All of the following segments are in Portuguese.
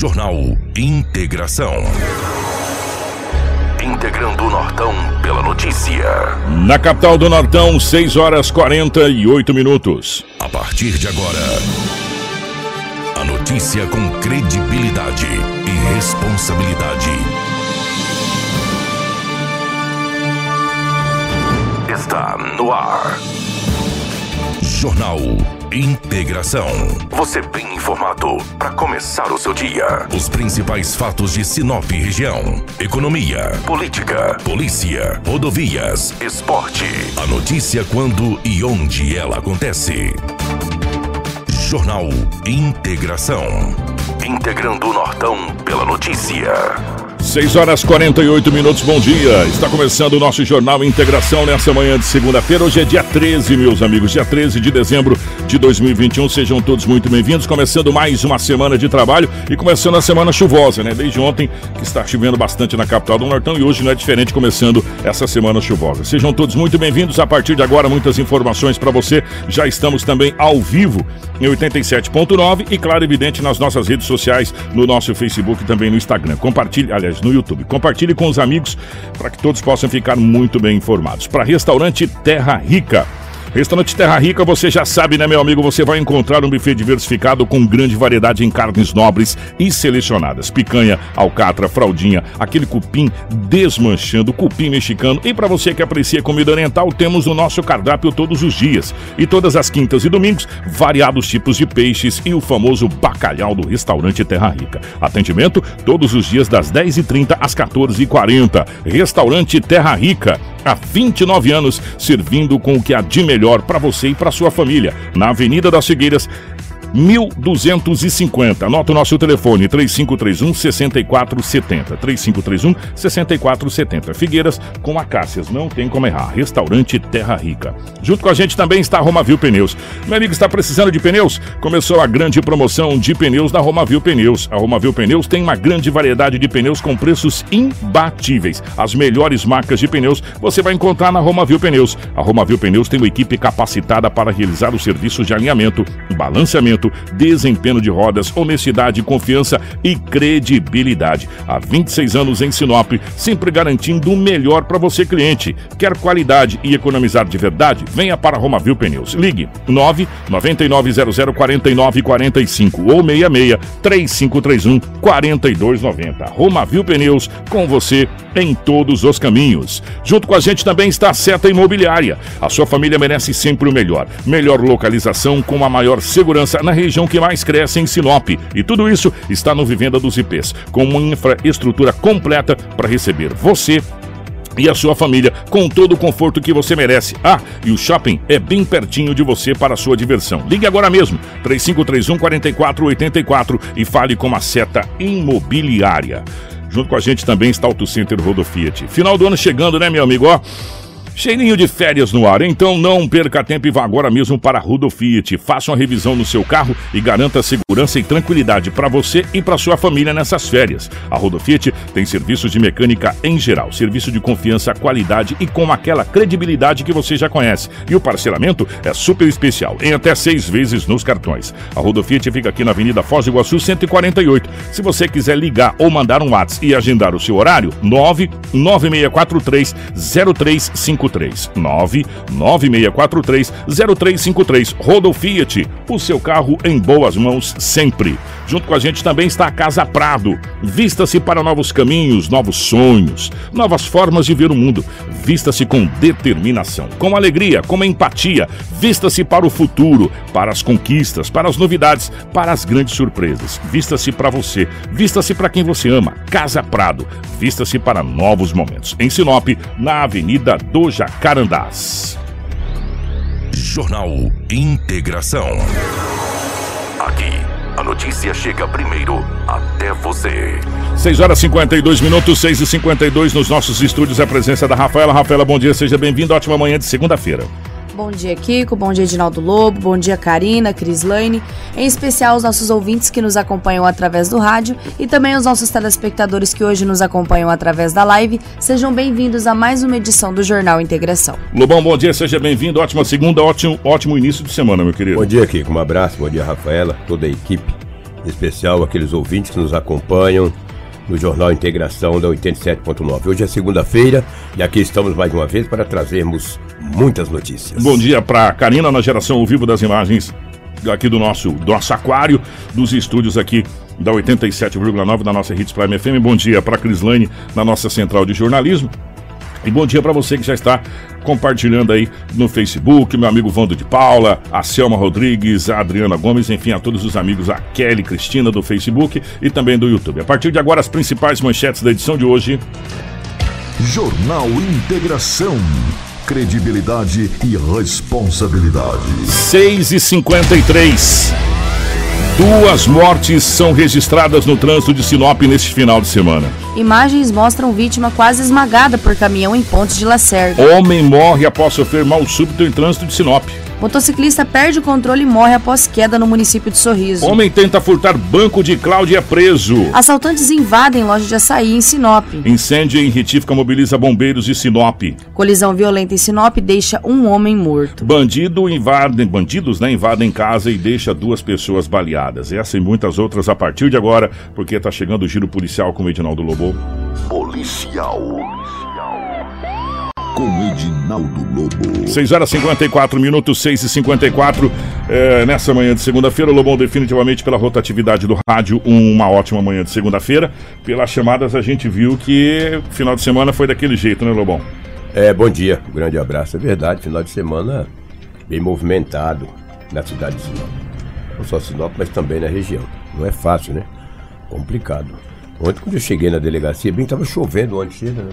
Jornal Integração. Integrando o Nortão pela notícia. Na capital do Nortão, 6 horas 48 minutos. A partir de agora, a notícia com credibilidade e responsabilidade. Está no ar. Jornal Integração. Você bem informado para começar o seu dia. Os principais fatos de Sinop região: economia, política, polícia, rodovias, esporte. A notícia quando e onde ela acontece. Jornal Integração. Integrando o Nortão pela notícia. 6 horas 48 minutos, bom dia. Está começando o nosso Jornal Integração nessa manhã de segunda-feira. Hoje é dia 13, meus amigos, dia 13 de dezembro de 2021. Sejam todos muito bem-vindos. Começando mais uma semana de trabalho e começando a semana chuvosa, né? Desde ontem que está chovendo bastante na capital do Nortão e hoje não é diferente, começando essa semana chuvosa. Sejam todos muito bem-vindos. A partir de agora, muitas informações para você. Já estamos também ao vivo em 87.9 e, claro, evidente, nas nossas redes sociais, no nosso Facebook e também no Instagram. Compartilhe, aliás, no YouTube. Compartilhe com os amigos para que todos possam ficar muito bem informados. Para restaurante Terra Rica. Restaurante Terra Rica, você já sabe, né, meu amigo? Você vai encontrar um buffet diversificado com grande variedade em carnes nobres e selecionadas: picanha, alcatra, fraldinha, aquele cupim desmanchando, cupim mexicano. E para você que aprecia comida oriental, temos o nosso cardápio todos os dias. E todas as quintas e domingos, variados tipos de peixes e o famoso bacalhau do restaurante Terra Rica. Atendimento todos os dias das 10h30 às 14h40. Restaurante Terra Rica há 29 anos, servindo com o que há de melhor para você e para sua família. Na Avenida das Figueiras, 1250. Anota o nosso telefone 3531 6470. 3531 6470. Figueiras com Acácias, não tem como errar. Restaurante Terra Rica. Junto com a gente também está a Romavil Pneus. Meu amigo está precisando de pneus? Começou a grande promoção de pneus da Romavil Pneus. A Romavil Pneus tem uma grande variedade de pneus com preços imbatíveis. As melhores marcas de pneus você vai encontrar na Romavil Pneus. A Romavil Pneus tem uma equipe capacitada para realizar os serviços de alinhamento, balanceamento, desempenho de rodas, honestidade, confiança e credibilidade. Há 26 anos em Sinop, sempre garantindo o melhor para você, cliente. Quer qualidade e economizar de verdade? Venha para Romavil Pneus. Ligue 9 9900 4945 ou 66 3531 4290. Romavil Pneus com você em todos os caminhos. Junto com a gente também está a Seta Imobiliária. A sua família merece sempre o melhor. Melhor localização com a maior segurança na região que mais cresce em Sinop. E tudo isso está no Vivenda dos IPs, com uma infraestrutura completa para receber você e a sua família com todo o conforto que você merece. Ah, e o shopping é bem pertinho de você para a sua diversão. Ligue agora mesmo, 3531 4484 e fale com a seta imobiliária. Junto com a gente também está o Auto Center Rodo Fiat. Final do ano chegando, né, meu amigo? Ó, Cheirinho de férias no ar, então não perca tempo e vá agora mesmo para a Rudo Fiat. Faça uma revisão no seu carro e garanta segurança e tranquilidade para você e para sua família nessas férias. A Rudo Fiat tem serviços de mecânica em geral, serviço de confiança, qualidade e com aquela credibilidade que você já conhece. E o parcelamento é super especial, em até seis vezes nos cartões. A Rudo Fiat fica aqui na Avenida Foz do Iguaçu 148. Se você quiser ligar ou mandar um WhatsApp e agendar o seu horário, 99643 0353 0353 99643 0353 Rodo Fiat, o seu carro em boas mãos sempre. Junto com a gente também está a Casa Prado. Vista-se para novos caminhos, novos sonhos, novas formas de ver o mundo. Vista-se com determinação, com alegria, com empatia. Vista-se para o futuro, para as conquistas, para as novidades, para as grandes surpresas. Vista-se para você, vista-se para quem você ama. Casa Prado. Vista-se para novos momentos. Em Sinop, na Avenida do Jacarandás. Jornal Integração. Aqui, a notícia chega primeiro até você. 6 horas 52 minutos, 6 e 52 nos nossos estúdios. A presença da Rafaela. Rafaela, bom dia, seja bem-vindo. Ótima manhã de segunda-feira. Bom dia, Kiko. Bom dia, Edinaldo Lobo. Bom dia, Karina, Crislaine. Em especial os nossos ouvintes que nos acompanham através do rádio e também os nossos telespectadores que hoje nos acompanham através da live. Sejam bem-vindos a mais uma edição do Jornal Integração. Lobão, bom dia, seja bem-vindo. Ótima segunda, ótimo, ótimo início de semana, meu querido. Bom dia, Kiko. Um abraço. Bom dia, Rafaela, toda a equipe. em especial aqueles ouvintes que nos acompanham no Jornal Integração da 87.9. Hoje é segunda-feira e aqui estamos mais uma vez para trazermos muitas notícias. Bom dia para Karina na geração ao vivo das imagens aqui do nosso, do nosso aquário, dos estúdios aqui da 87,9 da nossa Hits Prime FM. Bom dia para Crislane na nossa central de jornalismo. E bom dia para você que já está compartilhando aí no Facebook, meu amigo Vando de Paula, a Selma Rodrigues, a Adriana Gomes, enfim, a todos os amigos, a Kelly Cristina do Facebook e também do YouTube. A partir de agora, as principais manchetes da edição de hoje. Jornal Integração. Credibilidade e responsabilidade. 6 e 53 Duas mortes são registradas no trânsito de Sinop neste final de semana. Imagens mostram vítima quase esmagada por caminhão em Pontes de Lacerda. Homem morre após sofrer mal súbito em trânsito de Sinop. Motociclista perde o controle e morre após queda no município de Sorriso. Homem tenta furtar banco de Cláudia é preso. Assaltantes invadem loja de açaí em Sinop. Incêndio em retífica mobiliza bombeiros de Sinop. Colisão violenta em Sinop deixa um homem morto. Bandido invadem, bandidos né, invadem casa e deixa duas pessoas baleadas. Essa e muitas outras a partir de agora, porque está chegando o giro policial com o Edinaldo Lobo. Policial com Edinaldo Lobo. 6 horas 54 minutos, 6 e 54 é, Nessa manhã de segunda-feira, o Lobão definitivamente pela rotatividade do rádio, uma ótima manhã de segunda-feira. Pelas chamadas a gente viu que final de semana foi daquele jeito, né, Lobão? É, bom dia, um grande abraço. É verdade, final de semana bem movimentado na cidade de Sinop. Não só Sinop, mas também na região. Não é fácil, né? Complicado. Ontem, quando eu cheguei na delegacia, bem estava chovendo ontem cedo, né?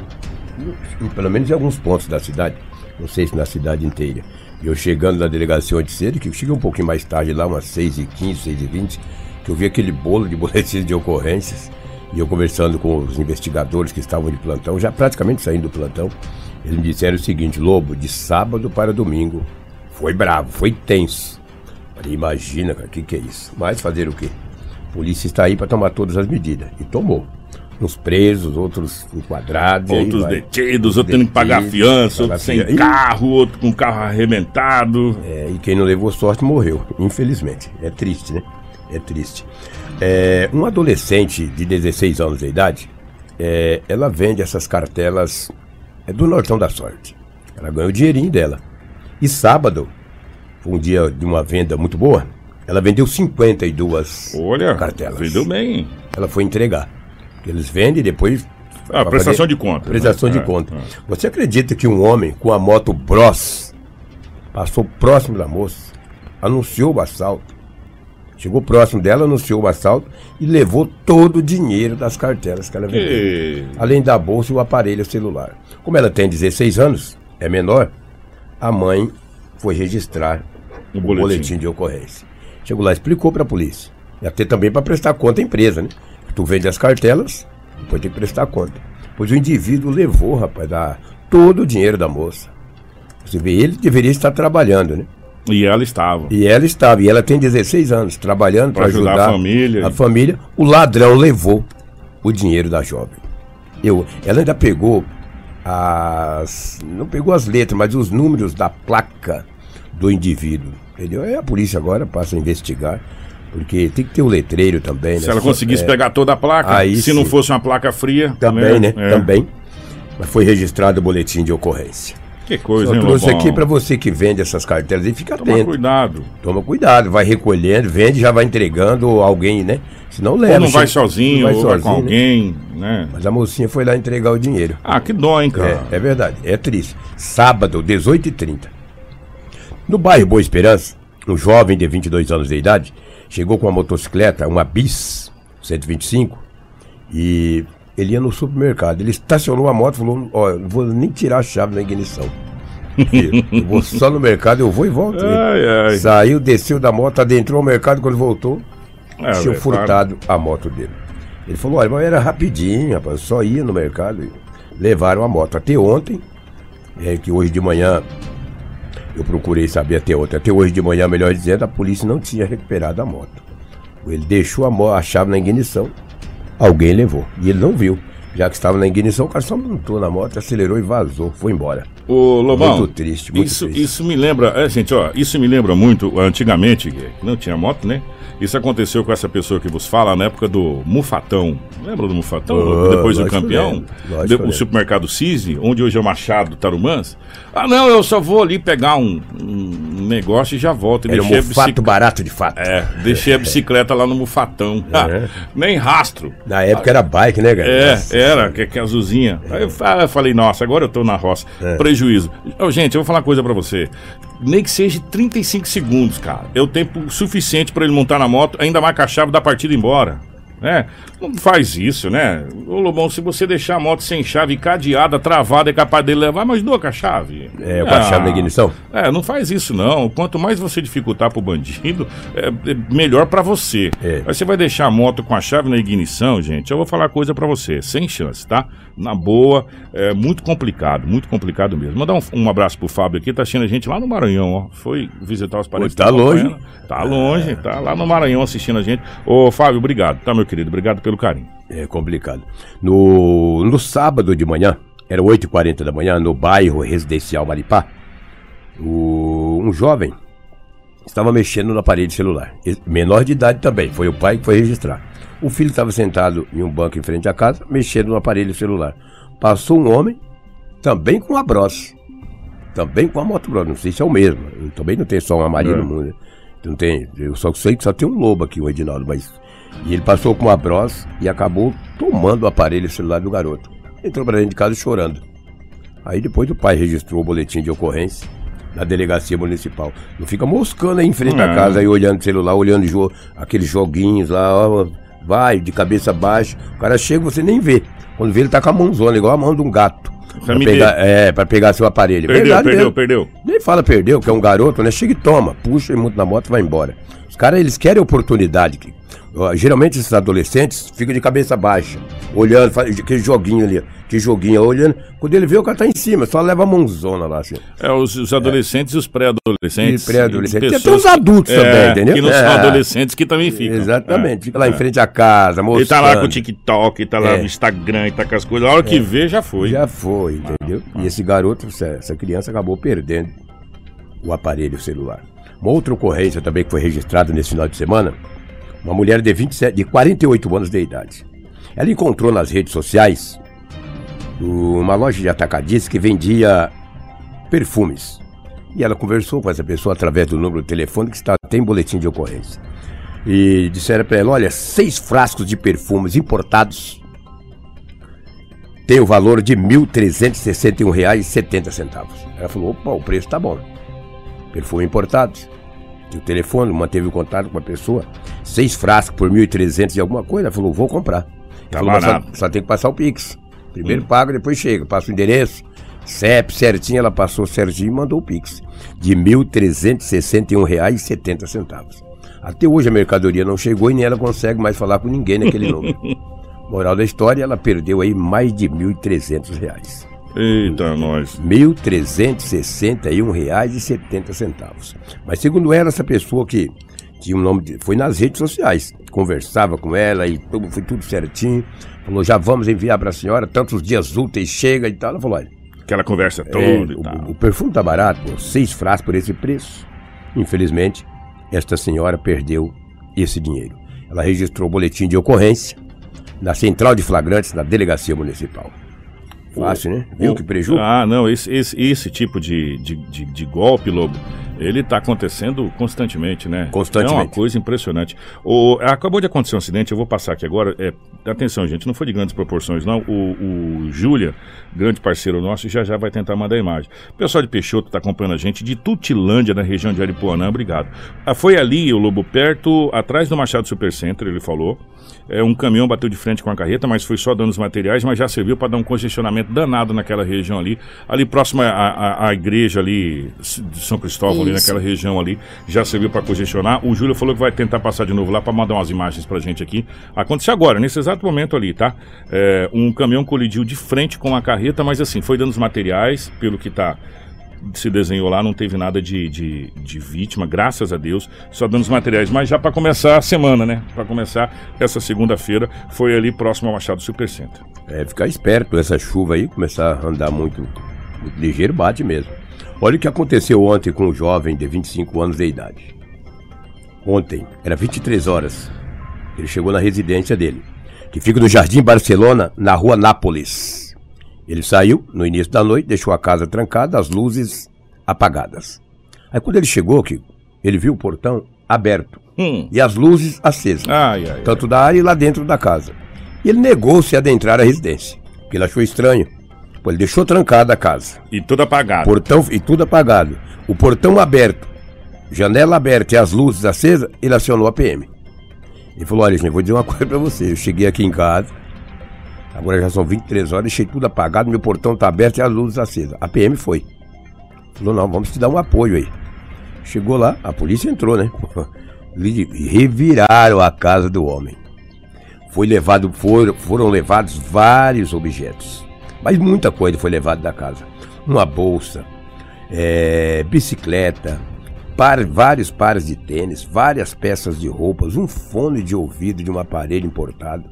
Pelo menos em alguns pontos da cidade, não sei se na cidade inteira. Eu chegando na delegacia de cedo, que eu cheguei um pouquinho mais tarde lá, umas 6h15, 6h20, que eu vi aquele bolo de boletins de ocorrências, e eu conversando com os investigadores que estavam de plantão, já praticamente saindo do plantão, eles me disseram o seguinte, Lobo, de sábado para domingo, foi bravo, foi tenso. Falei, imagina, cara, o que, que é isso? Mas fazer o quê? A polícia está aí para tomar todas as medidas. E tomou uns presos, outros enquadrados. Outros detidos, outros tendo que pagar fiança, outros sem fiança. carro, outro com carro arrebentado. É, e quem não levou sorte morreu, infelizmente. É triste, né? É triste. É, um adolescente de 16 anos de idade, é, ela vende essas cartelas é do Nortão da Sorte. Ela ganhou o dinheirinho dela. E sábado, foi um dia de uma venda muito boa, ela vendeu 52 Olha, cartelas. Vendeu bem. Ela foi entregar. Eles vendem e depois. Ah, prestação de conta. Prestação né? de é, conta. É. Você acredita que um homem com a moto Bros passou próximo da moça, anunciou o assalto, chegou próximo dela, anunciou o assalto e levou todo o dinheiro das cartelas que ela vendeu. E... Além da bolsa e o aparelho celular. Como ela tem 16 anos, é menor, a mãe foi registrar o, boletim. boletim de ocorrência. Chegou lá, explicou para a polícia. E até também para prestar conta à empresa, né? Tu vende as cartelas, depois tem que prestar conta. Pois o indivíduo levou, rapaz, a, todo o dinheiro da moça. Você vê, ele deveria estar trabalhando, né? E ela estava. E ela estava. E ela tem 16 anos, trabalhando para ajudar, ajudar, a família. A família. O ladrão levou o dinheiro da jovem. Eu, ela ainda pegou as. Não pegou as letras, mas os números da placa do indivíduo. Entendeu? Aí a polícia agora passa a investigar. Porque tem que ter o um letreiro também, né? Se ela conseguisse é, pegar toda a placa, aí, se sim. não fosse uma placa fria. Também, né? né? É. Também. Mas foi registrado o boletim de ocorrência. Que coisa, Só hein, trouxe Lobão? aqui para você que vende essas cartelas e fica Toma atento. cuidado. Toma cuidado, vai recolhendo, vende, já vai entregando alguém, né? Senão leva. Ou não vai sozinho, não vai ou sozinho, vai com né? alguém, né? Mas a mocinha foi lá entregar o dinheiro. Ah, que dó, hein, cara? É, é verdade, é triste. Sábado, 18h30. No bairro Boa Esperança, um jovem de 22 anos de idade chegou com uma motocicleta, uma Bis 125, e ele ia no supermercado. Ele estacionou a moto e falou: Ó, oh, não vou nem tirar a chave da ignição. eu vou só no mercado, eu vou e volto. Ai, ai. Saiu, desceu da moto, adentrou o mercado, quando voltou, é, tinha furtado claro. a moto dele. Ele falou: olha, mas era rapidinho, rapaz, só ia no mercado e levaram a moto. Até ontem, é que hoje de manhã eu procurei saber até ontem. Até hoje de manhã, melhor dizendo, a polícia não tinha recuperado a moto. Ele deixou a, a chave na ignição, alguém levou. E ele não viu. Já que estava na ignição, o cara só montou na moto, acelerou e vazou, foi embora. Ô, Lobão, muito triste, muito isso, triste. Isso me lembra, é, gente, ó, isso me lembra muito, antigamente, não tinha moto, né? Isso aconteceu com essa pessoa que vos fala na época do Mufatão. Lembra do Mufatão? Oh, Depois do campeão? De- o supermercado Cisne, onde hoje é o Machado Tarumãs. Ah, não, eu só vou ali pegar um, um negócio e já volto. E Era um deixei a fato bicic- barato de fato. É, deixei a bicicleta lá no Mufatão. É. Nem rastro. Na época era bike, né, cara? É, Nossa. era, que, que azulzinha. Aí eu fa- eu falei, nossa, agora eu tô na roça. É. Prejuízo. Ô, gente, eu vou falar uma coisa pra você. Nem que seja 35 segundos, cara. É o tempo suficiente pra ele montar na moto, ainda com a chave da partida embora. Né? Não faz isso, né? Ô Lobão, se você deixar a moto sem chave, cadeada, travada, é capaz dele levar mais duas com a chave. É, com a chave da ignição? É, não faz isso não. Quanto mais você dificultar pro bandido, é, é melhor pra você. É. Aí você vai deixar a moto com a chave na ignição, gente, eu vou falar coisa pra você, sem chance, tá? Na boa, é muito complicado, muito complicado mesmo. Mandar um, um abraço pro Fábio aqui, tá assistindo a gente lá no Maranhão, ó. Foi visitar os parentes. Pô, tá longe. Tá longe, tá lá no Maranhão assistindo a gente. Ô, Fábio, obrigado, tá, meu querido? Obrigado pelo carinho. É complicado. No, no sábado de manhã, era 8h40 da manhã, no bairro residencial Maripá, o- um jovem estava mexendo no aparelho celular. Menor de idade também, foi o pai que foi registrar. O filho estava sentado em um banco em frente à casa, mexendo no aparelho celular. Passou um homem, também com a Bros. Também com a moto Bros. Não sei se é o mesmo. Também não tem só um amarilho É. no mundo. né? Não tem. Eu só sei que só tem um lobo aqui, o Edinaldo, mas. E ele passou com uma Bros e acabou tomando o aparelho celular do garoto. Entrou pra dentro de casa chorando. Aí depois o pai registrou o boletim de ocorrência na delegacia municipal. Não fica moscando aí em frente à casa, aí olhando o celular, olhando jo aqueles joguinhos lá, ó, vai, de cabeça baixa. O cara chega você nem vê. Quando vê, ele tá com a mãozona, igual a mão de um gato. Pra pegar, é, pra pegar seu aparelho. Perdeu, Verdade perdeu, mesmo. perdeu. Nem fala perdeu, que é um garoto, né? Chega e toma, puxa e monta na moto e vai embora. Os caras, eles querem oportunidade. que- Geralmente esses adolescentes ficam de cabeça baixa, olhando, faz aquele joguinho ali, que joguinho, olhando. Quando ele vê, o cara tá em cima, só leva a mãozona lá, assim. É, os, os adolescentes e os pré-adolescentes. E pré-adolescentes. E Tem até pessoas os adultos que- também, é, entendeu? Que não são É. adolescentes que também ficam. Exatamente, É. fica lá em frente à casa, mostrando. Ele tá lá com o TikTok, tá lá É. no Instagram, tá com as coisas. A hora que vê, já foi. Já foi, entendeu? E esse garoto, essa criança acabou perdendo o aparelho celular. Uma outra ocorrência também que foi registrada nesse final de semana, uma mulher de 27, de 48 anos de idade. Ela encontrou nas redes sociais uma loja de atacadista que vendia perfumes. E ela conversou com essa pessoa através do número de telefone que está tem boletim de ocorrência. E disseram para ela, olha, seis frascos de perfumes importados tem o valor de R$ 1.361,70. Ela falou, opa, o preço tá bom. Perfume importado. E o telefone, manteve o contato com a pessoa. Seis frascos por 1.300 e alguma coisa. Ela falou, vou comprar. Tá Falou, mas só, só tem que passar o Pix. Primeiro paga, depois chega. Passa o endereço, CEP certinho, ela passou certinho e mandou o Pix. De R$ 1.361,70. Até hoje a mercadoria não chegou e nem ela consegue mais falar com ninguém naquele número. Moral da história, ela perdeu aí mais de 1.300 reais. Eita, nós. R$ 1.361,70. Mas segundo ela, essa pessoa que tinha um nome, de- foi nas redes sociais, conversava com ela e tudo, foi tudo certinho. Falou, já vamos enviar para a senhora, tantos dias úteis, chega e tal. Ela falou, olha, Aquela conversa toda é, e tal. o, o perfume tá barato, pô, seis frascos por esse preço. Infelizmente, esta senhora perdeu esse dinheiro. Ela registrou o boletim de ocorrência na central de flagrantes da delegacia municipal. Fácil, né? Viu O- que prejuízo? Ah, não, esse, esse, esse tipo de, de, de, de golpe, Lobo, ele tá acontecendo constantemente, né? Constantemente. É uma coisa impressionante. O, acabou de acontecer um acidente, eu vou passar aqui agora. É, atenção, gente, não foi de grandes proporções, não. O, o Júlia, grande parceiro nosso, já já vai tentar mandar a imagem. O pessoal de Peixoto tá acompanhando a gente, de Tutilândia, na região de Aripuanã, obrigado. Ah, foi ali, o Lobo, perto, atrás do Machado Supercenter, ele falou. É, um caminhão bateu de frente com a carreta, mas foi só danos materiais, mas já serviu para dar um congestionamento danado naquela região ali. Ali próximo à, à, à igreja ali de São Cristóvão, ali naquela região ali, já serviu para congestionar. O Júlio falou que vai tentar passar de novo lá para mandar umas imagens pra gente aqui. Aconteceu agora, nesse exato momento ali, tá? É, um caminhão colidiu de frente com a carreta, mas assim, foi danos materiais, pelo que tá se desenhou lá, não teve nada de, de, de vítima, graças a Deus, só danos materiais. Mas já para começar a semana, né? Para começar essa segunda-feira, foi ali próximo ao Machado Supercenter. É, ficar esperto, essa chuva aí, começar a andar muito, muito ligeiro, bate mesmo. Olha o que aconteceu ontem com um jovem de 25 anos de idade. ontem, era 23 horas. Ele chegou na residência dele, que fica no Jardim Barcelona, na rua Nápoles. Ele saiu no início da noite, deixou a casa trancada, as luzes apagadas. Aí quando ele chegou, que ele viu o portão aberto Hum. e as luzes acesas, Ai, ai, ai. tanto da área e lá dentro da casa. E ele negou-se a adentrar a residência, porque ele achou estranho. Pô, ele deixou trancada a casa. E tudo apagado. Portão e tudo apagado. O portão aberto, janela aberta e as luzes acesas, ele acionou a PM. Ele falou: Olha, gente, vou dizer uma coisa pra você. Eu cheguei aqui em casa, agora já são 23 horas, deixei tudo apagado, meu portão tá aberto e as luzes acesas. A PM foi. Falou: Não, vamos te dar um apoio aí. Chegou lá, a polícia entrou, né? Reviraram a casa do homem. Foi levado, foram, foram levados vários objetos. Mas muita coisa foi levada da casa. Uma bolsa, é, bicicleta, par- vários pares de tênis, várias peças de roupas, um fone de ouvido de um aparelho importado.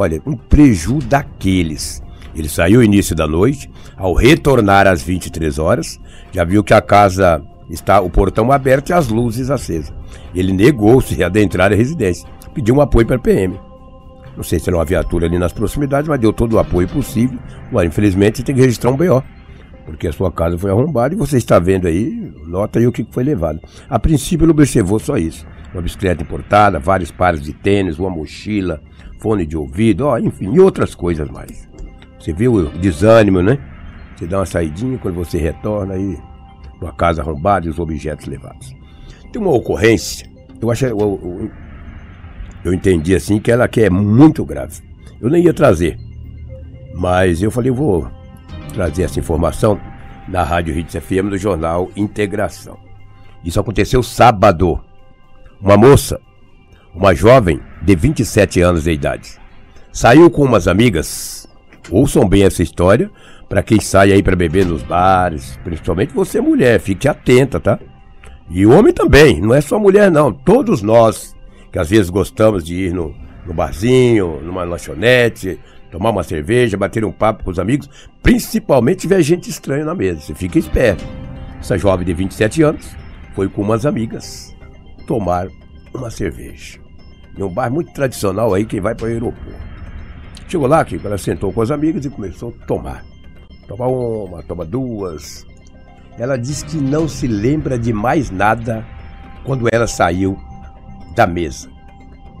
Olha, um preju daqueles. Ele saiu no início da noite, ao retornar às 23 horas, já viu que a casa está o portão aberto e as luzes acesas. Ele negou-se a adentrar a residência, pediu um apoio para a PM. Não sei se era uma viatura ali nas proximidades, mas deu todo o apoio possível. Agora, infelizmente, tem que registrar um BO. Porque a sua casa foi arrombada e você está vendo aí, nota aí o que foi levado. A princípio ele observou só isso. Uma bicicleta importada, vários pares de tênis, uma mochila, fone de ouvido, ó, enfim, e outras coisas mais. Você viu o desânimo, né? Você dá uma saidinha quando você retorna aí, uma casa arrombada e os objetos levados. Tem uma ocorrência, eu acho, eu, eu, eu entendi assim que ela que é muito grave. Eu nem ia trazer, mas eu falei, vou trazer essa informação na Rádio Hits FM do jornal Integração. Isso aconteceu sábado. Uma moça, uma jovem de 27 anos de idade, saiu com umas amigas. Ouçam bem essa história para quem sai aí para beber nos bares, principalmente você mulher, fique atenta, tá? E o homem também, não é só mulher não, todos nós que às vezes gostamos de ir no, no barzinho, numa lanchonete, tomar uma cerveja, bater um papo com os amigos, principalmente se tiver gente estranha na mesa. Você fica esperto. Essa jovem de 27 anos foi com umas amigas tomar uma cerveja. Em um bar muito tradicional aí, quem vai para o aeroporto. Chegou lá, Kiko, ela sentou com as amigas e começou a tomar. Toma uma, toma duas. Ela disse que não se lembra de mais nada quando ela saiu da mesa.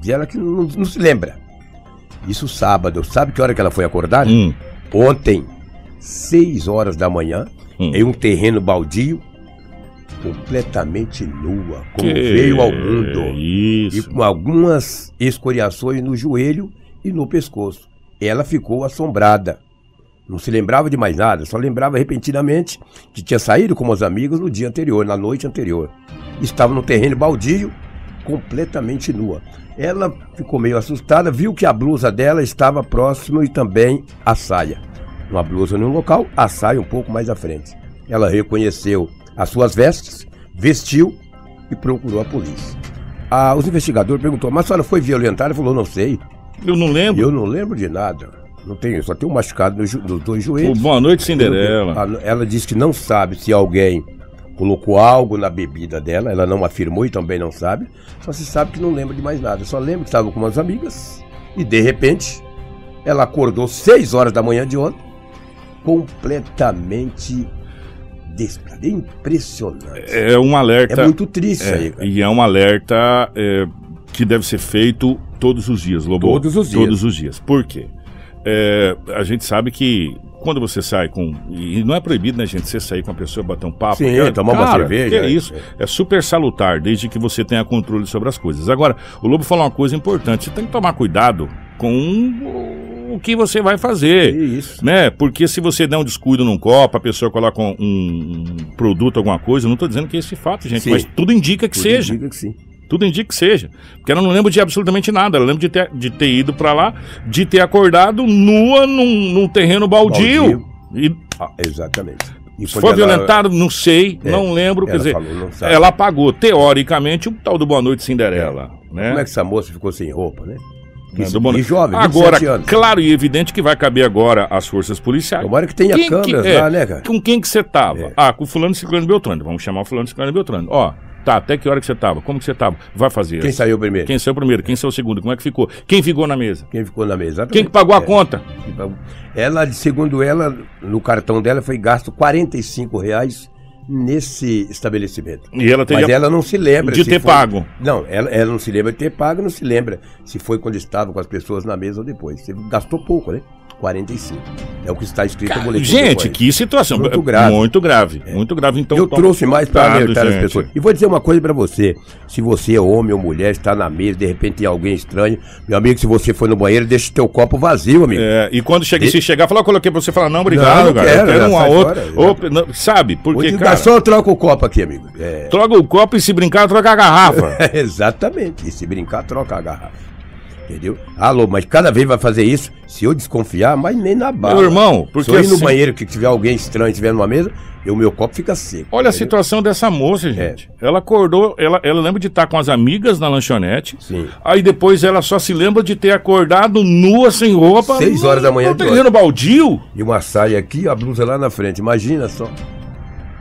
Diz ela que não, não se lembra. Isso sábado. Sabe que hora que ela foi acordar? Hum. Ontem, 6 horas da manhã, Hum. em um terreno baldio, completamente nua, como Que veio ao mundo. E Isso. com algumas escoriações no joelho e no pescoço. Ela ficou assombrada. Não se lembrava de mais nada, só lembrava repentinamente que tinha saído com os amigos no dia anterior, na noite anterior. Estava no terreno baldio, completamente nua. Ela ficou meio assustada, viu que a blusa dela estava próximo e também a saia. Uma blusa num local, a saia um pouco mais à frente. Ela reconheceu as suas vestes, vestiu e procurou a polícia. Ah, os investigadores perguntou, mas a senhora foi violentada? Ela falou, não sei. Eu não lembro. Eu não lembro de nada. Não tenho, só tenho um machucado nos, nos dois joelhos. boa noite, Cinderela. A- Ela disse que não sabe se alguém colocou algo na bebida dela. Ela não afirmou e também não sabe. Só se sabe que não lembra de mais nada. Só lembra que estava com umas amigas e de repente ela acordou 6 horas da manhã de ontem, completamente desesperada. É impressionante. É um alerta. É muito triste É, aí, cara. e é um alerta é, que deve ser feito todos os dias, Lobo. Todos os dias. Todos os dias. Por quê? É, a gente sabe que quando você sai com. E não é proibido, né, gente, você sair com a pessoa, bater um papo. Sim, cara, tomar uma cara, cerveja, que É é, isso. É super salutar, desde que você tenha controle sobre as coisas. Agora, o Lobo falou uma coisa importante: você tem que tomar cuidado com o que você vai fazer. Isso. Né? Porque se você der um descuido num copo, a pessoa coloca um, um produto, alguma coisa, eu não estou dizendo que é esse fato, gente, Sim. mas tudo indica que Tudo seja. indica que sim. Tudo indica que seja. Porque ela não lembra de absolutamente nada. Ela lembra de ter, de ter ido pra lá, de ter acordado nua num, num terreno baldio. Baldio. E Ah, exatamente. E se foi ela- violentado, não sei, É, não lembro. Quer ela dizer, falou, ela apagou, teoricamente, o tal do Boa Noite Cinderela. Né? Como é que essa moça ficou sem roupa, né? Né, Isso, do Boa e Noite. jovem, 27 Agora, claro e evidente que vai caber agora às forças policiais. Tomara que tenha câmeras é, lá, né, cara? Com quem que você tava? É. Ah, com fulano Ciclano Beltrano. Vamos chamar o fulano Ciclano Beltrano. Ó, Tá, até que hora que você tava? Como que você tava? Vai fazer. Quem saiu primeiro? Quem saiu primeiro? Quem saiu segundo? Como é que ficou? Quem ficou na mesa? Quem ficou na mesa? Quem que pagou a É. conta? Ela, segundo ela, no cartão dela foi gasto 45 reais nesse estabelecimento. E ela teria Mas ela não se lembra. de ter foi- pago. Não, ela, ela não se lembra de ter pago, não se lembra se foi quando estava com as pessoas na mesa ou depois. Você gastou pouco, né? 45. É o que está escrito no boletim. de Gente, que situação. Muito grave. Muito grave. Muito grave. Então, eu trouxe mais para alertar as gente. pessoas. E vou dizer uma coisa para você. Se você é homem ou mulher, está na mesa, de repente tem alguém estranho. Meu amigo, se você for no banheiro, deixa o teu copo vazio, amigo. É, e quando chega, E- se chegar, falar, eu coloquei pra você falar, não, obrigado, Não, não cara. quero, eu quero já uma sai outra. fora, Ou- não, sabe? Porque, o cara, garçom troca o copo aqui, amigo. É, troca o copo e se brincar, troca a garrafa. exatamente. E se brincar, troca a garrafa. Entendeu? Alô, mas cada vez vai fazer isso. Se eu desconfiar, mas nem na bala. Meu irmão, porque Se eu ir no assim- banheiro que tiver alguém estranho estiver numa mesa, o meu copo fica seco. Olha a entendeu? situação dessa moça, gente. Ela acordou, ela, ela lembra de estar com as amigas na lanchonete. Sim. Aí depois ela só se lembra de ter acordado nua, sem roupa. Seis horas da manhã no baldio? E uma saia aqui, a blusa lá na frente. Imagina só.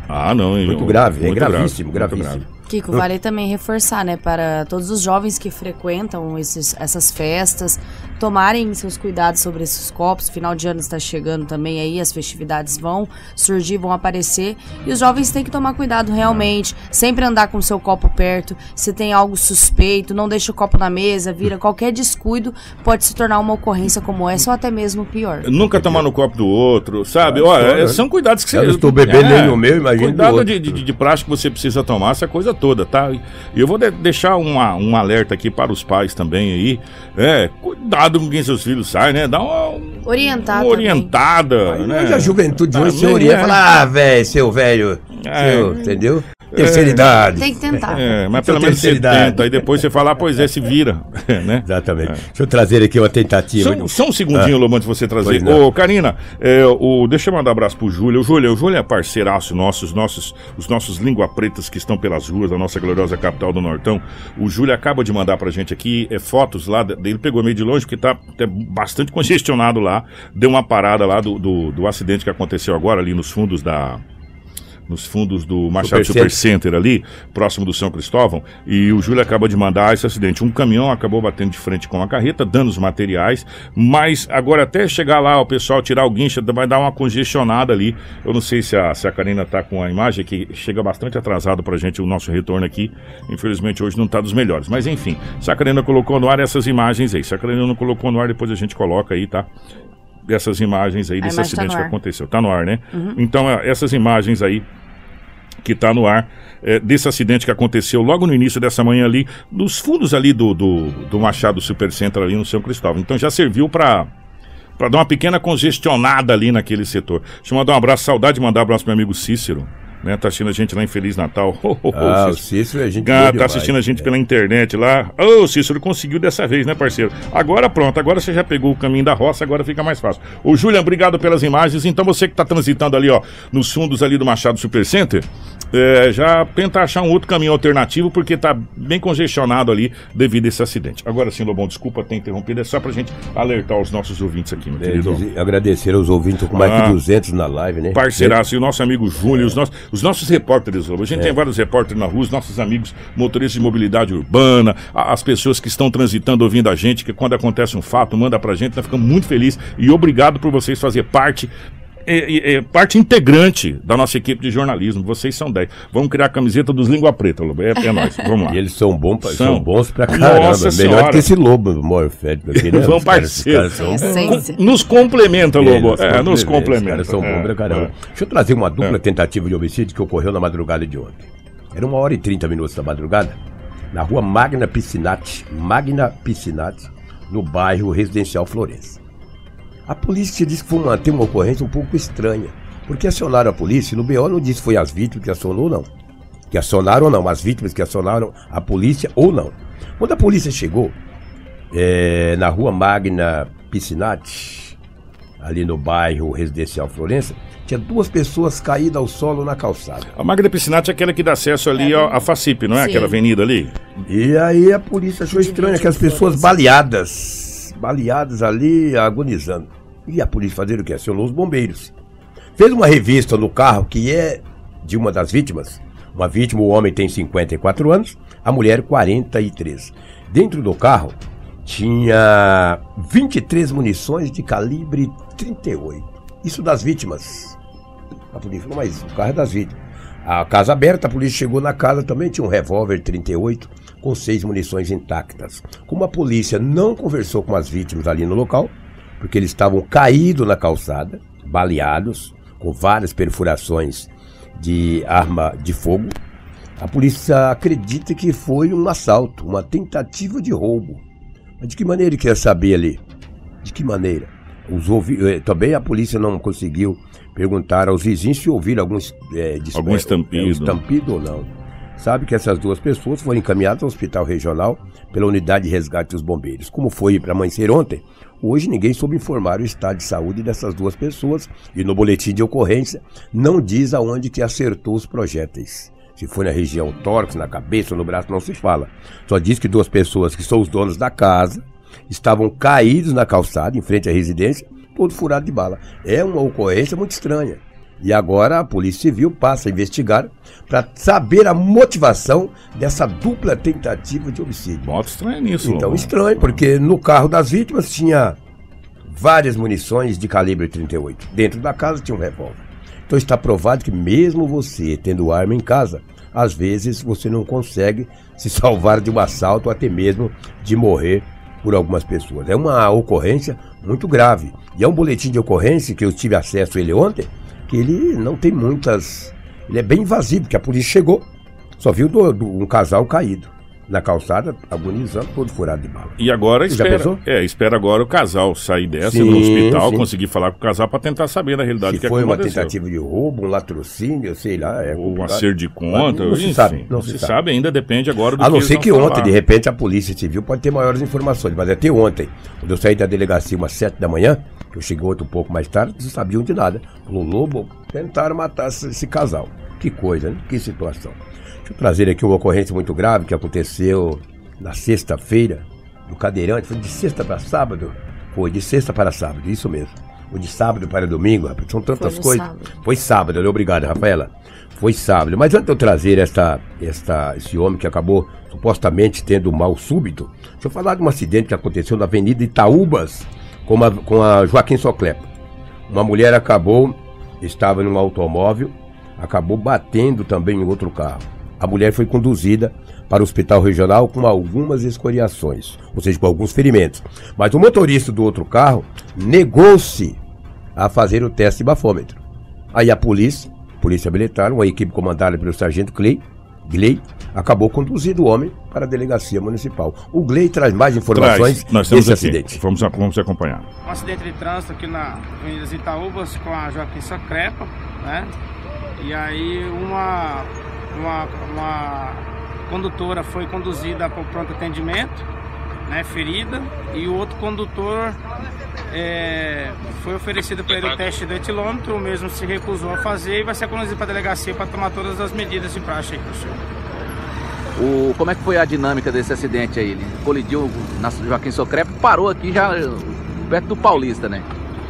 Ah, não. Muito eu- grave, é muito gravíssimo, grave, muito gravíssimo. Kiko, vale também reforçar, né, para todos os jovens que frequentam esses, essas festas, tomarem seus cuidados sobre esses copos. Final de ano está chegando também aí, as festividades vão surgir, vão aparecer. E os jovens têm que tomar cuidado realmente, sempre andar com o seu copo perto. Se tem algo suspeito, não deixe o copo na mesa, vira qualquer descuido, pode se tornar uma ocorrência como essa ou até mesmo pior. Nunca tomar no copo do outro, sabe? Olha, é- são cuidados que você. Eu estou bebendo nem no meu, imagina do Cuidado outro. de, de, de plástico que você precisa tomar, essa coisa toda, tá? E eu vou de- deixar uma, um alerta aqui para os pais também aí. É, cuidado com quem seus filhos saem, né? Dá uma, Orientar uma orientada. Né? hoje a juventude de hoje Ah, se orienta é. e fala, ah, velho, seu velho, É. seu, entendeu? Terceira idade. Tem que tentar. É, mas pelo menos você tenta, aí depois você fala, ah, pois é, se vira, né? Exatamente. Deixa eu trazer aqui uma tentativa. Só, só um segundinho, Lobo, antes de você trazer. Ô, Karina, é, o, deixa eu mandar um abraço pro Júlio. O Júlio, o Júlio é parceiraço nosso, os nossos, os nossos língua pretas que estão pelas ruas da nossa gloriosa capital do Nortão. O Júlio acaba de mandar pra gente aqui é, fotos lá, de- ele pegou meio de longe, porque tá até bastante congestionado lá. Deu uma parada lá do, do, do acidente que aconteceu agora ali nos fundos da nos fundos do Machado Super Center ali, próximo do São Cristóvão, e o Júlio acaba de mandar esse acidente. Um caminhão acabou batendo de frente com a carreta, danos materiais, mas agora até chegar lá, o pessoal tirar o guincho, vai dar uma congestionada ali. Eu não sei se a, se a Karina tá com a imagem, que chega bastante atrasado pra gente o nosso retorno aqui. Infelizmente hoje não tá dos melhores, mas enfim, se a Karina colocou no ar essas imagens aí, se a Karina não colocou no ar, depois a gente coloca aí, tá? Dessas imagens aí, A desse tá acidente no que. Uhum. aconteceu. Tá no ar, né? Então, é, essas imagens aí que tá no ar, é, desse acidente que aconteceu logo no início dessa manhã ali, nos fundos ali do, do, do Machado Supercenter ali no São Cristóvão. Então já serviu para para dar uma pequena congestionada ali naquele setor. Deixa eu mandar um abraço, saudade de mandar um abraço pro meu amigo Cícero, né? Tá assistindo a gente lá em Feliz Natal. Ho, ho, ho, Ah, o Cícero. Cícero é gente boa tá demais. assistindo a gente pela internet lá. Ô, Cícero, conseguiu dessa vez, né, parceiro? Agora pronto, agora você já pegou o caminho da roça, agora fica mais fácil. Ô, Julian, obrigado pelas imagens. Então você que tá transitando ali, ó, nos fundos ali do Machado Supercenter, é, já tenta achar um outro caminho alternativo, porque tá bem congestionado ali devido a esse acidente. Agora sim, Lobão, desculpa ter interrompido, é só pra gente alertar os nossos ouvintes aqui, meu É, querido. agradecer aos ouvintes, com mais Ah. de 200 na live, né? Parceiraço, e o nosso amigo Júlio, os, nossos, os nossos repórteres, Lobo. A É. gente tem vários repórteres na rua, os nossos amigos motoristas de mobilidade urbana, as pessoas que estão transitando ouvindo a gente, que quando acontece um fato, manda pra gente, nós ficamos muito felizes e obrigado por vocês fazer parte. É, é, é, parte integrante da nossa equipe de jornalismo. Vocês são 10. Vamos criar a camiseta dos Língua Preta, Lobo. É, é nóis. Vamos lá. E eles são, bom pra- São. são bons pra caramba. Nossa Melhor Senhora. que esse lobo morfético aqui, né? Os os são bons. Essência. Nos complementa, Lobo. Eles É, nos Os complementa. caras são bons É, pra caramba. é. Deixa eu trazer uma dupla tentativa de homicídio que ocorreu na madrugada de ontem. Era uma hora e 30 minutos da madrugada, na rua Magna Piscinati, Magna Piscinati, no bairro residencial Florença. A polícia disse que foi uma, tem uma ocorrência um pouco estranha, porque acionaram a polícia, no BO não disse se foi as vítimas que acionou ou não. Que acionaram ou não, as vítimas que acionaram a polícia ou não. Quando a polícia chegou, é, na rua Magna Piscinati, ali no bairro residencial Florença, tinha duas pessoas caídas ao solo na calçada. A Magda Piscinati é aquela que dá acesso ali ó, à Facip, não é? Sim. Aquela avenida ali? E aí a polícia achou estranho aquelas pessoas baleadas, baleadas ali, agonizando. E a polícia fazer o quê? Acionou os bombeiros. Fez uma revista no carro que é de uma das vítimas. Uma vítima, o homem tem 54 anos, a mulher 43. Dentro do carro tinha 23 munições de calibre 38. Isso das vítimas. A polícia falou, mas o carro é das vítimas. A casa aberta, a polícia chegou na casa também, tinha um revólver 38 com seis munições intactas. Como a polícia não conversou com as vítimas ali no local, porque eles estavam caídos na calçada, baleados, com várias perfurações de arma de fogo, a polícia acredita que foi um assalto, uma tentativa de roubo. Mas de que maneira ele quer saber ali? De que maneira? Os ouvi... Eh, também a polícia não conseguiu perguntar aos vizinhos se ouviram alguns, é, algum estampido. É, estampido ou não. Sabe que essas duas pessoas foram encaminhadas ao hospital regional pela unidade de resgate dos bombeiros. Como foi para amanhecer ontem, hoje ninguém soube informar o estado de saúde dessas duas pessoas e no boletim de ocorrência não diz aonde que acertou os projéteis. Se foi na região tórax, na cabeça ou no braço, não se fala. Só diz que duas pessoas que são os donos da casa estavam caídos na calçada, em frente à residência, todo furado de bala. É uma ocorrência muito estranha. E agora a Polícia Civil passa a investigar para saber a motivação dessa dupla tentativa de homicídio. Bota estranho nisso. Então, estranho, porque no carro das vítimas tinha várias munições de calibre 38. Dentro da casa tinha um revólver. Então está provado que mesmo você tendo arma em casa, às vezes você não consegue se salvar de um assalto ou até mesmo de morrer por algumas pessoas. É uma ocorrência muito grave. E é um boletim de ocorrência que eu tive acesso a ele ontem, que ele não tem muitas. Ele é bem invasivo, porque a polícia chegou, só viu do, do, um casal caído na calçada, agonizando, todo furado de bala. E agora espera, é, espera agora o casal sair dessa sim, no hospital, sim. conseguir falar com o casal para tentar saber na realidade se o que foi uma tentativa de roubo, um latrocínio, sei lá, é ou um acerto de conta, não, não se sabe, não, se, sabe. sabe. ainda depende agora do A não ser que ontem, de repente, a Polícia Civil pode ter maiores informações, mas até ontem, quando eu saí da delegacia umas sete da manhã, que eu cheguei outro pouco mais tarde, não sabiam de nada. O Lobo tentaram matar esse, esse casal. Que coisa, né? Que situação. Deixa eu trazer aqui uma ocorrência muito grave que aconteceu na sexta-feira, no cadeirante, foi de sexta para sábado? Foi de sexta para sábado, isso mesmo. Ou de sábado para domingo, rapaz, são tantas foi coisas. Sábado. Foi sábado, né? obrigado, Rafaela. Foi sábado. Mas antes de eu trazer esta, esta, esse homem que acabou supostamente tendo mal súbito, deixa eu falar de um acidente que aconteceu na Avenida Itaúbas com a, com a Joaquim Soclepa. Uma mulher acabou, estava num automóvel, acabou batendo também em outro carro. A mulher foi conduzida para o hospital regional com algumas escoriações, ou seja, com alguns ferimentos. Mas o motorista do outro carro negou-se a fazer o teste de bafômetro. Aí a polícia, polícia militar, uma equipe comandada pelo sargento Clay, Gley, acabou conduzindo o homem para a delegacia municipal. O Gley traz mais informações traz. Nós desse aqui. acidente. Vamos, vamos acompanhar. Um acidente de trânsito aqui na Avenida Itaúbas com a Joaquim Sacrepa, né? E aí uma, uma, uma condutora foi conduzida para o pronto atendimento, né, ferida, e o outro condutor é, foi oferecido para ele o teste do etilômetro, o mesmo se recusou a fazer e vai ser conduzido para a delegacia para tomar todas as medidas de praxe aí, professor. O, como é que foi a dinâmica desse acidente aí? Ele colidiu na Joaquim Socrepe, parou aqui já perto do Paulista, né?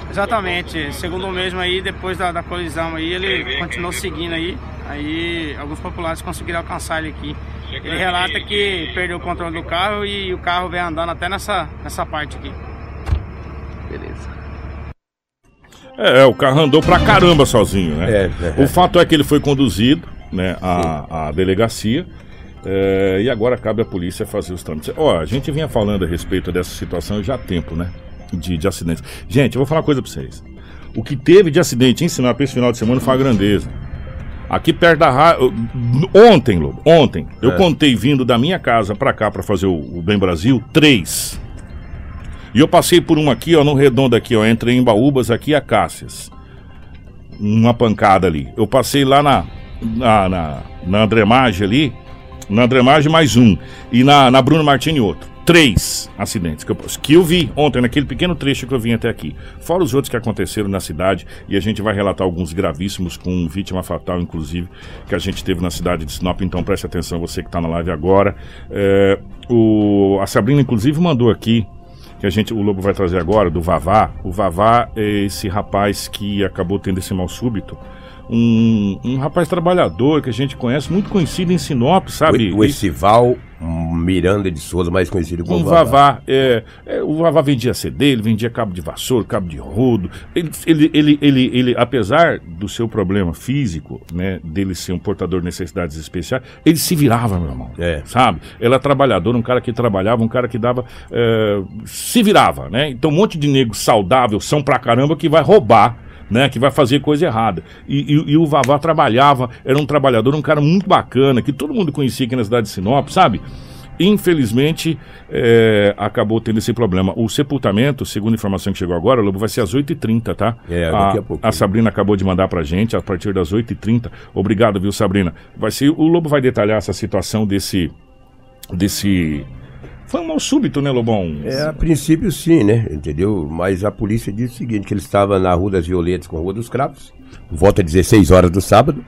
Exatamente, segundo o mesmo aí, depois da, da colisão aí, ele continuou seguindo aí, aí alguns populares conseguiram alcançar ele aqui. Ele relata que perdeu o controle do carro e o carro vem andando até nessa, nessa parte aqui. Beleza. É, o carro andou pra caramba sozinho, né? É, é, o fato é que ele foi conduzido né, à, à delegacia. É, e agora cabe à polícia fazer os trâmites. Ó, a gente vinha falando a respeito dessa situação já há tempo, né? De, de acidentes. Gente, eu vou falar uma coisa pra vocês. O que teve de acidente em Sinop esse final de semana foi uma grandeza. Aqui perto da rádio. Ontem, Lobo, ontem, é. eu contei vindo da minha casa pra cá pra fazer o, o Bem Brasil, três. E eu passei por um aqui, ó, no redondo aqui, ó. Entrei em Baúbas aqui a Cássias. Uma pancada ali. Eu passei lá na. Na, na, na Andremage ali. Na Andremage mais um. E na, na Bruno Martini outro três acidentes que eu, que eu vi ontem, naquele pequeno trecho que eu vim até aqui. Fora os outros que aconteceram na cidade, e a gente vai relatar alguns gravíssimos, com vítima fatal, inclusive, que a gente teve na cidade de Sinop. Então preste atenção, você que está na live agora. É, o, a Sabrina, inclusive, mandou aqui que a gente, o Lobo vai trazer agora, do Vavá. O Vavá é esse rapaz que acabou tendo esse mal súbito um, um rapaz trabalhador que a gente conhece, muito conhecido em Sinop, sabe? O, o Essival Miranda de Souza, mais conhecido como Um Vavá. É, é, o Vavá vendia CD, ele vendia cabo de vassoura, cabo de rodo. Ele, ele, ele, ele, ele, apesar do seu problema físico, né, dele ser um portador de necessidades especiais, ele se virava, meu irmão. É. Sabe? Ele era trabalhador, um cara que trabalhava, um cara que dava. é, se virava, né? Então, um monte de nego saudável, são pra caramba, que vai roubar. Né, que vai fazer coisa errada. E, e- e o Vavá trabalhava, era um trabalhador, um cara muito bacana, que todo mundo conhecia aqui na cidade de Sinop, sabe? Infelizmente, é, acabou tendo esse problema. O sepultamento, segundo a informação que chegou agora, Lobo, vai ser às 8h30, tá? É, daqui a pouco. A Sabrina acabou de mandar pra gente a partir das 8h30. Obrigado, viu, Sabrina? Vai ser, o Lobo vai detalhar essa situação desse. desse. Foi um mal súbito, né, Lobão? É, a princípio sim, né? Entendeu? Mas a polícia disse o seguinte, que ele estava na Rua das Violetas com a Rua dos Cravos, volta às 16 horas do sábado,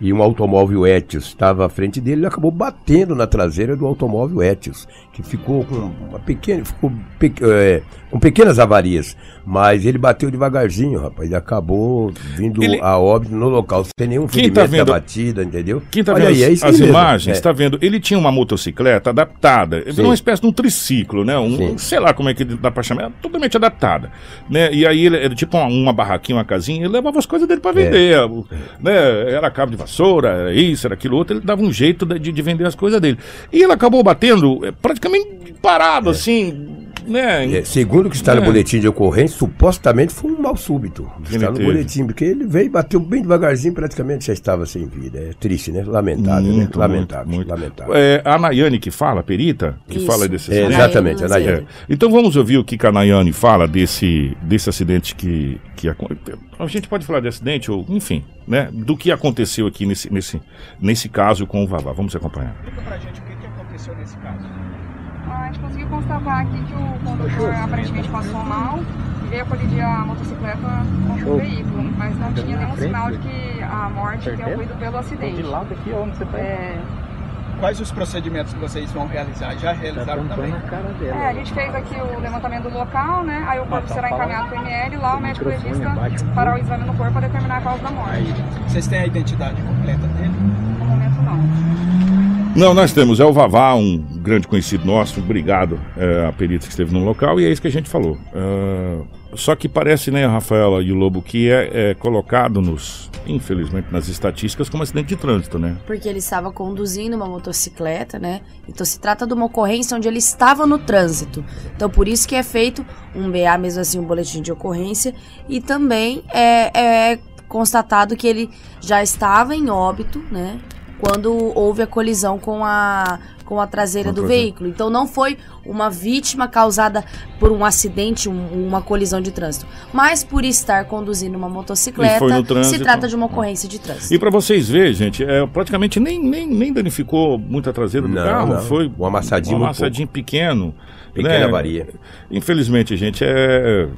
e um automóvel Etios estava à frente dele, ele acabou batendo na traseira do automóvel Etios, que ficou com uma pequena, ficou pe- é, com pequenas avarias, mas ele bateu devagarzinho, rapaz, e acabou vindo Ele- a óbito no local, sem nenhum Quem ferimento tá vendo- da batida, entendeu? Quem tá Olha vendo aí, é as, isso as mesmo. imagens, É. tá vendo? Ele tinha uma motocicleta adaptada, Sim. uma espécie de um triciclo, né? Um, Sim. sei lá como é que dá pra chamar, é totalmente adaptada, né? E aí ele era tipo uma, uma barraquinha, uma casinha, ele levava as coisas dele pra vender, o- né? Era cabo de vassoura, era isso, era aquilo outro, ele dava um jeito de, de vender as coisas dele. E ele acabou batendo é, praticamente parado, assim, né? É, segundo o que está É. no boletim de ocorrência, supostamente foi um mal súbito. Está no boletim, porque ele veio e bateu bem devagarzinho, praticamente já estava sem vida. É triste, né? Lamentável, né? Muito, Lamentável, muito, muito. lamentável. É, a Nayane que fala, perita, que Isso. fala desse É, acidente. exatamente, a Nayane. É. Então vamos ouvir o que que a Nayane fala desse, desse acidente que, que aconteceu. A gente pode falar de acidente, ou enfim, né? Do que aconteceu aqui nesse, nesse, nesse caso com o Vavá. Vamos acompanhar. Explica pra gente o que, que aconteceu nesse caso. A gente conseguiu constatar aqui que o condutor aparentemente passou mal e veio colidir a motocicleta com o veículo, mas não tinha nenhum sinal de que a morte tenha ocorrido pelo acidente. lado aqui onde você tá. É, Quais os procedimentos que vocês vão realizar? Já realizaram também? na cara dela. é, a gente fez aqui o levantamento do local, né? Aí o corpo tá será encaminhado para o ML lá o médico legista fará o exame no corpo para determinar a causa da morte. Vocês têm a identidade completa dele? No momento não. Não, nós temos, é o Vavá, um grande conhecido nosso, obrigado é, a perita que esteve no local, e é isso que a gente falou. Ah, só que parece, né, Rafaela e o Lobo, que é, é colocado nos, infelizmente, nas estatísticas como acidente de trânsito, né? Porque ele estava conduzindo uma motocicleta, né? Então se trata de uma ocorrência onde ele estava no trânsito. Então por isso que é feito um BA, mesmo assim, um boletim de ocorrência. E também é, é constatado que ele já estava em óbito, né? Quando houve a colisão com a, com a traseira do veículo. Então não foi uma vítima causada por um acidente, um- uma colisão de trânsito. Mas por estar conduzindo uma foi motocicleta, no trânsito. se trata de uma ocorrência de trânsito. E pra vocês verem, gente, é, praticamente nem, nem, nem danificou muito a traseira do Não, carro. não. Foi Um amassadinho um amassadinho pequeno. Pequena né? avaria. Infelizmente, gente, é,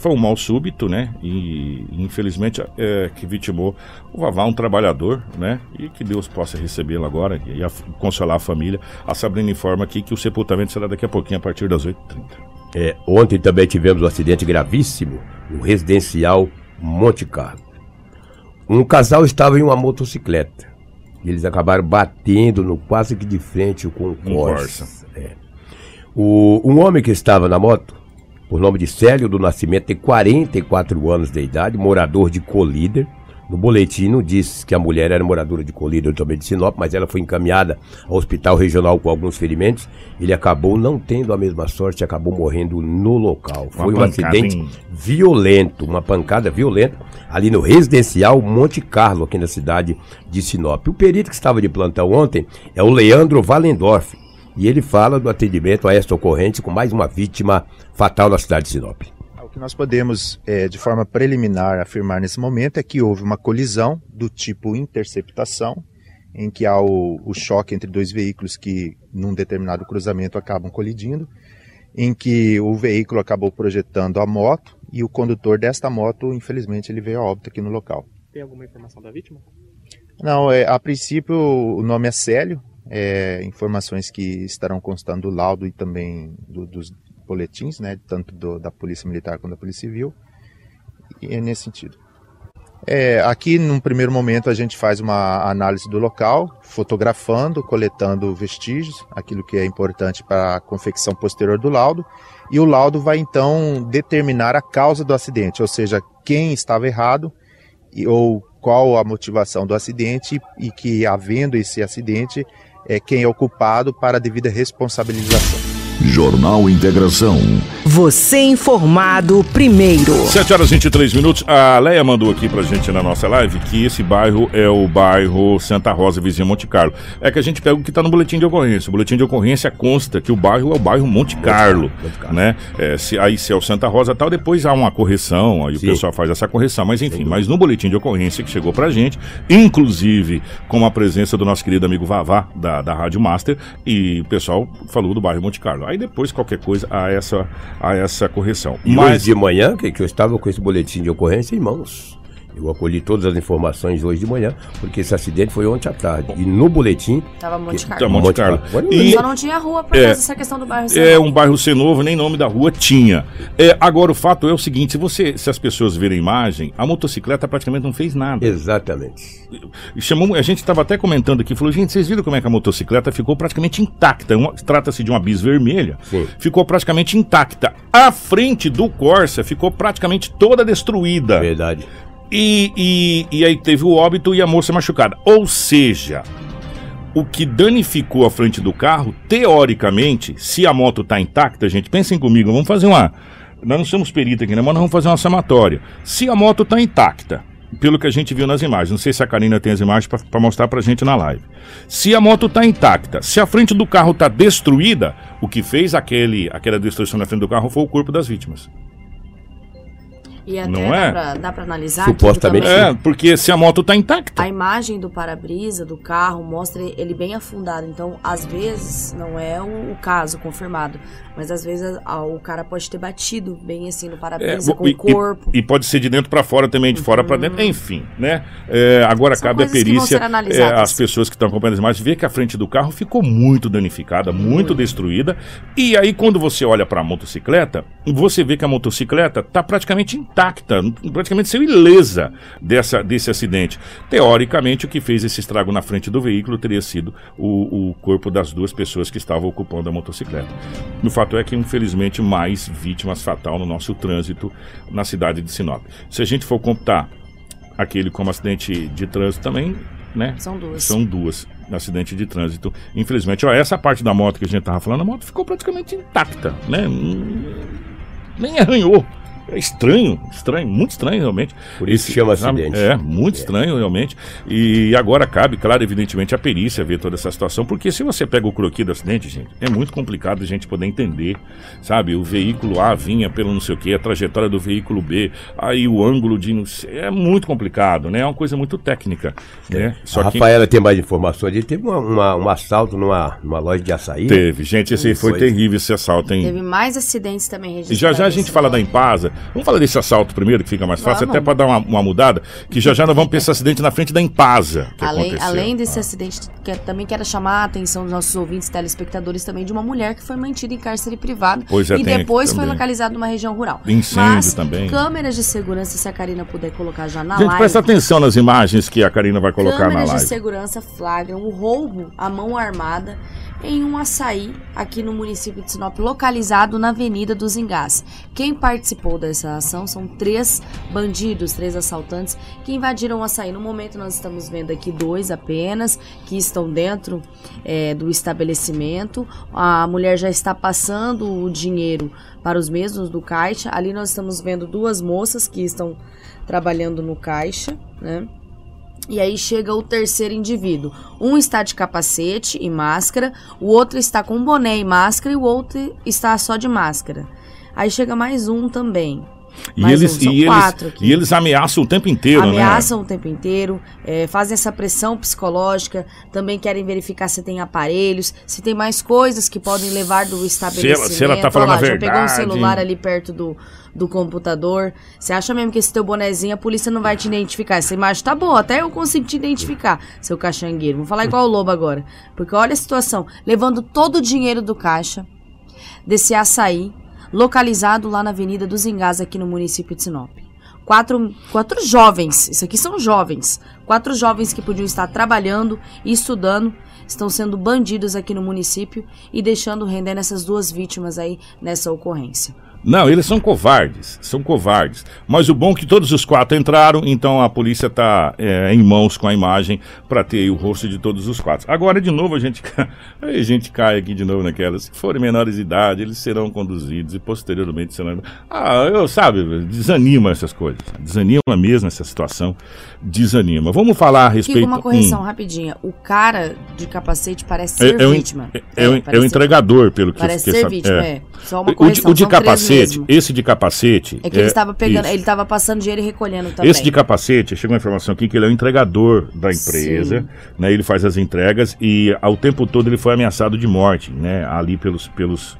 foi um mal súbito, né? E infelizmente é, que vitimou o Vavá, um trabalhador, né? E que Deus possa recebê-lo agora e a- consolar a família. A Sabrina informa aqui que o sepultamento será daqui a pouquinho, a partir das 8h30. É, ontem também tivemos um acidente gravíssimo no residencial Monte Carlo. Um casal estava em uma motocicleta. E eles acabaram batendo no quase que de frente com o Um Corsa. Corsa. É. O, um homem que estava na moto, por nome de Célio do Nascimento, tem 44 anos de idade, morador de Colíder. No boletim diz que a mulher era moradora de Colíder também de Sinop, mas ela foi encaminhada ao hospital regional com alguns ferimentos. Ele acabou não tendo a mesma sorte, acabou morrendo no local. Uma Foi um acidente em- violento, uma pancada violenta ali no residencial Monte Carlo, aqui na cidade de Sinop. O perito que estava de plantão ontem é o Leandro Valendorf. E ele fala do atendimento a esta ocorrência com mais uma vítima fatal na cidade de Sinop. O que nós podemos, eh, de forma preliminar, afirmar nesse momento é que houve uma colisão do tipo interceptação, em que há o, o choque entre dois veículos que, num determinado cruzamento, acabam colidindo, em que o veículo acabou projetando a moto e o condutor desta moto, infelizmente, ele veio a óbito aqui no local. Tem alguma informação da vítima? Não, é, a princípio o nome é Célio, é, informações que estarão constando do laudo e também do- dos boletins, né, tanto do- da Polícia Militar quanto da Polícia Civil, e é nesse sentido. É, aqui, num primeiro momento, a gente faz uma análise do local, fotografando, coletando vestígios, aquilo que é importante para a confecção posterior do laudo, e o laudo vai então determinar a causa do acidente, ou seja, quem estava errado ou qual a motivação do acidente e que, havendo esse acidente, é quem é o culpado para a devida responsabilização. Jornal Integração. Você informado primeiro. 7 horas e 23 minutos. A Leia mandou aqui pra gente na nossa live que esse bairro é o bairro Santa Rosa, vizinho Monte Carlo. É que a gente pega o que tá no boletim de ocorrência. O boletim de ocorrência consta que o bairro é o bairro Monte Carlo, Monte Carlo. né? É, se, aí se é o Santa Rosa tal, depois há uma correção, aí Sim. o pessoal faz essa correção. Mas enfim, mas no boletim de ocorrência que chegou pra gente, inclusive com a presença do nosso querido amigo Vavá, da, da Rádio Master, e o pessoal falou do bairro Monte Carlo. Aí depois, qualquer coisa, há essa, há essa correção. E Mas... hoje de manhã, que, que eu estava com esse boletim de ocorrência em mãos. Eu acolhi todas as informações hoje de manhã, porque esse acidente foi ontem à tarde. E no boletim. Tava Monte Carlo. Monte, Monte Carlo. Carlo. E, Só não tinha rua por é, causa dessa questão do bairro ser É, novo. um bairro ser novo, nem nome da rua tinha. É, agora, o fato é o seguinte: se você, se as pessoas verem a imagem, a motocicleta praticamente não fez nada. Exatamente. Chamou, a gente estava até comentando aqui, falou, gente, vocês viram como é que a motocicleta ficou praticamente intacta? Trata-se de uma bis vermelha. Sim. Ficou praticamente intacta. A frente do Corsa ficou praticamente toda destruída. Verdade. E, e, e aí teve o óbito e a moça machucada. Ou seja, o que danificou a frente do carro, teoricamente, se a moto está intacta, gente, pensem comigo, vamos fazer uma. Nós não somos perita aqui, né? Mas nós vamos fazer uma somatória. Se a moto está intacta, pelo que a gente viu nas imagens, não sei se a Karina tem as imagens para mostrar para a gente na live. Se a moto está intacta, se a frente do carro está destruída, o que fez aquele, aquela destruição na frente do carro foi o corpo das vítimas. E até não é? Pra, dá para analisar Supostamente É, porque se a moto tá intacta. A imagem do para-brisa do carro mostra ele bem afundado. Então, às vezes, não é o, o caso confirmado. Mas às vezes a, o cara pode ter batido bem assim no para-brisa é, com e, o corpo. E, e, pode ser de dentro para fora também, de fora para dentro. Uhum. Enfim, né? É, agora São cabe a perícia. É, as pessoas que estão acompanhando as imagens ver que a frente do carro ficou muito danificada, muito destruída. E aí, quando você olha para a motocicleta, você vê que a motocicleta está praticamente intacta, praticamente saiu ilesa dessa, desse acidente. Teoricamente, o que fez esse estrago na frente do veículo teria sido o, o corpo das duas pessoas que estavam ocupando a motocicleta. No fato é que, infelizmente, mais vítimas fatal no nosso trânsito na cidade de Sinop. Se a gente for computar aquele como acidente de trânsito também, né? São duas. São duas acidente de trânsito. Infelizmente, ó, essa parte da moto que a gente tava falando, a moto ficou praticamente intacta, né? Nem arranhou. É estranho, estranho, muito estranho realmente. Por isso Esse, chama acidente. É, muito é. estranho realmente. E agora cabe, claro, evidentemente, a perícia ver toda essa situação, porque se você pega o croquis do acidente, gente, é muito complicado a gente poder entender, sabe? O veículo A vinha pelo não sei o que, a trajetória do veículo B, aí o ângulo de não sei, é muito complicado, né? É uma coisa muito técnica, né? Só a Rafaela tem mais informações. Ele teve uma, uma, um assalto numa, numa loja de açaí. Teve, gente, esse foi, foi terrível esse assalto, hein? Teve mais acidentes também registrados. Já já a gente fala da Impasa, Vamos falar desse assalto primeiro, que fica mais fácil, vamos. até para dar uma, uma, mudada, que já já nós vamos pensar acidente na frente da Impasa. além, além desse ah. acidente, que também quero chamar a atenção dos nossos ouvintes telespectadores também de uma mulher que foi mantida em cárcere privado é, e depois foi localizada numa região rural. Incêndio Mas, também. Câmeras de segurança, se a Karina puder colocar já na Gente, live. presta atenção nas imagens que a Karina vai colocar na live. Câmeras de segurança flagram o roubo à mão armada em um açaí aqui no município de Sinop, localizado na Avenida dos Engás. Quem participou dessa ação são três bandidos, três assaltantes que invadiram o açaí. No momento nós estamos vendo aqui dois apenas que estão dentro é, do estabelecimento. A mulher já está passando o dinheiro para os mesmos do caixa. Ali nós estamos vendo duas moças que estão trabalhando no caixa, né? E aí chega o terceiro indivíduo. Um está de capacete e máscara, o outro está com boné e máscara e o outro está só de máscara. Aí chega mais um também. E eles, um, e, eles, e eles ameaçam o tempo inteiro, ameaçam né? Ameaçam o tempo inteiro, é, fazem essa pressão psicológica, também querem verificar se tem aparelhos, se tem mais coisas que podem levar do estabelecimento. Se ela, se ela tá falando lá, a verdade. Já pegou um celular ali perto do, do computador. Você acha mesmo que esse teu bonezinho a polícia não vai te identificar? Essa imagem tá boa, até eu consigo te identificar, seu caixangueiro. Vou falar igual o lobo agora. Porque olha a situação, levando todo o dinheiro do caixa desse açaí localizado lá na Avenida dos Engás, aqui no município de Sinop. quatro, quatro jovens, isso aqui são jovens, quatro jovens que podiam estar trabalhando e estudando, estão sendo bandidos aqui no município e deixando render nessas duas vítimas aí nessa ocorrência. Não, eles são covardes, são covardes. Mas o bom é que todos os quatro entraram, então a polícia está é, em mãos com a imagem para ter aí o rosto de todos os quatro. Agora, de novo, a gente, a gente cai aqui de novo naquela. Se forem menores de idade, eles serão conduzidos e posteriormente serão. Ah, eu sabe, desanima essas coisas. Desanima mesmo essa situação. Desanima. Vamos falar a respeito. Kiko, uma correção Hum. rapidinha. O cara de capacete parece É, ser é en- vítima. é- é é o parece- entregador, pelo que eu Parece fiquei ser vítima, é. é. Só uma O de, correção, o de três capacete, mesmo. esse de capacete. É que ele estava pegando, isso. ele estava passando dinheiro e recolhendo também. Esse de capacete, chegou uma informação aqui que ele é o entregador da empresa, Sim. né? Ele faz as entregas e ao tempo todo ele foi ameaçado de morte, né? Ali pelos, pelos,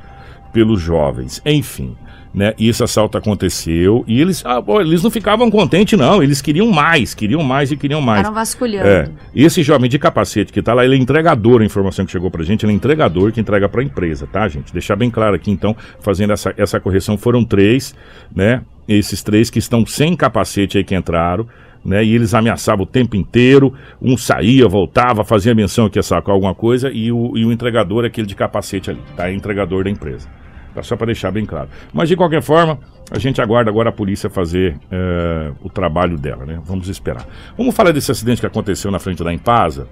pelos jovens. Enfim, né? E esse assalto aconteceu e eles, ah, pô, eles não ficavam contentes não, eles queriam mais, queriam mais e queriam mais. Estavam vasculhando. É. Esse jovem de capacete que tá lá, ele é entregador, a informação que chegou pra gente, ele é entregador que entrega pra empresa, tá, gente? Deixar bem claro aqui, então, fazendo essa, essa correção, foram três, né? Esses três que estão sem capacete aí que entraram, né? E eles ameaçavam o tempo inteiro, um saía, voltava, fazia menção que ia sacar alguma coisa, e o, e o entregador é aquele de capacete ali, tá? É entregador da empresa. Tá só para deixar bem claro. Mas de qualquer forma, a gente aguarda agora a polícia fazer eh, o trabalho dela, né? Vamos esperar. Vamos falar desse acidente que aconteceu na frente da Impasa.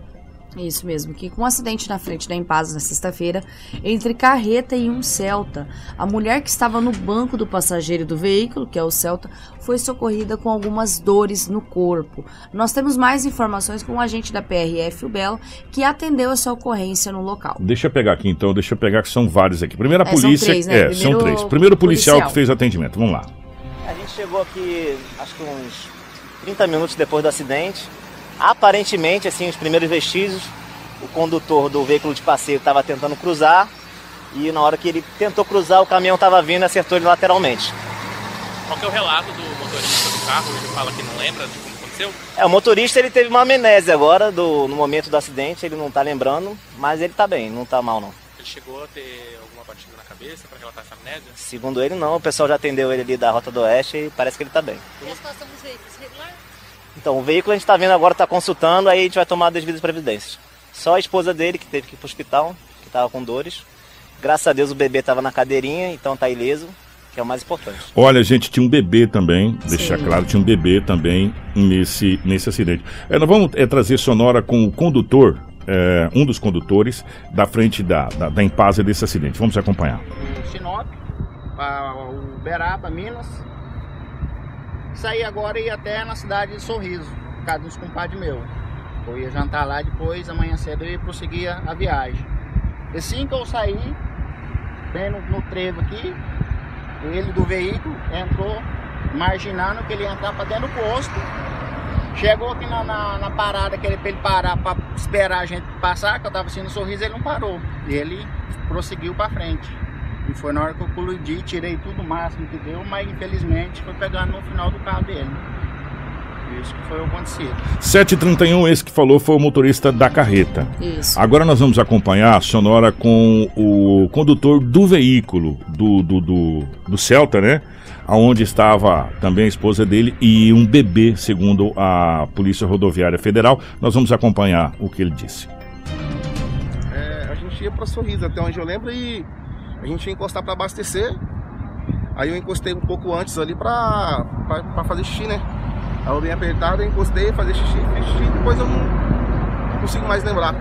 Isso mesmo, que com um acidente na frente da Empasa na sexta-feira, entre carreta e um Celta, a mulher que estava no banco do passageiro do veículo, que é o Celta, foi socorrida com algumas dores no corpo. Nós temos mais informações com o agente da PRF, o Belo, que atendeu essa ocorrência no local. Deixa eu pegar aqui então, deixa eu pegar que são vários aqui. Primeiro a É, são polícia. três, né? É, Primeiro são três. Primeiro o policial, policial. que fez atendimento. Vamos lá. A gente chegou aqui, acho que uns 30 minutos depois do acidente. Aparentemente, assim, os primeiros vestígios, o condutor do veículo de passeio estava tentando cruzar e na hora que ele tentou cruzar, o caminhão estava vindo e acertou ele lateralmente. Qual que é o relato do motorista do carro? Ele fala que não lembra de como aconteceu? É, o motorista ele teve uma amnésia agora do, no momento do acidente, ele não está lembrando, mas ele está bem, não está mal não. Ele chegou a ter alguma batida na cabeça para relatar essa amnésia? Segundo ele não, o pessoal já atendeu ele ali da Rota do Oeste e parece que ele está bem. E a situação dos veículos regular? Então, o veículo a gente está vendo agora, está consultando, aí a gente vai tomar as devidas providências. Só a esposa dele que teve que ir para o hospital, que estava com dores. Graças a Deus o bebê estava na cadeirinha, então está ileso, que é o mais importante. Olha, gente, tinha um bebê também, deixar Sim. claro, tinha um bebê também nesse, nesse acidente. É, nós vamos é, trazer sonora com o condutor, é, um dos condutores, da frente da, da, da Impasa desse acidente. Vamos acompanhar. Sinop, para o Beraba, Minas. Saí agora e ia até na cidade de Sorriso, por causa dos compadres meus. Eu ia jantar lá depois, amanhã cedo eu ia prosseguir a, viagem. Assim que eu saí, bem no, no trevo aqui, ele do veículo entrou marginando que ele ia entrar para dentro do posto. Chegou aqui na, na, na parada, que ele, pra ele parar para esperar a gente passar, que eu tava assim no sorriso, ele não parou. E ele prosseguiu para frente. E foi na hora que eu coludi, tirei tudo o máximo que deu, mas infelizmente foi pegando no final do carro dele. Isso que foi o acontecido. 731, esse que falou foi o motorista da carreta. Isso. Agora nós vamos acompanhar a sonora com o condutor do veículo, do, do, do, do Celta, né? Onde estava também a esposa dele e um bebê, segundo a Polícia Rodoviária Federal. Nós vamos acompanhar o que ele disse. É, a gente ia pra Sorriso, até onde eu lembro, e a gente ia encostar pra abastecer. Aí eu encostei um pouco antes ali pra, pra, pra fazer xixi, né? Aí eu bem apertado, eu encostei, fazer xixi, fiz xixi, depois eu não, não consigo mais lembrar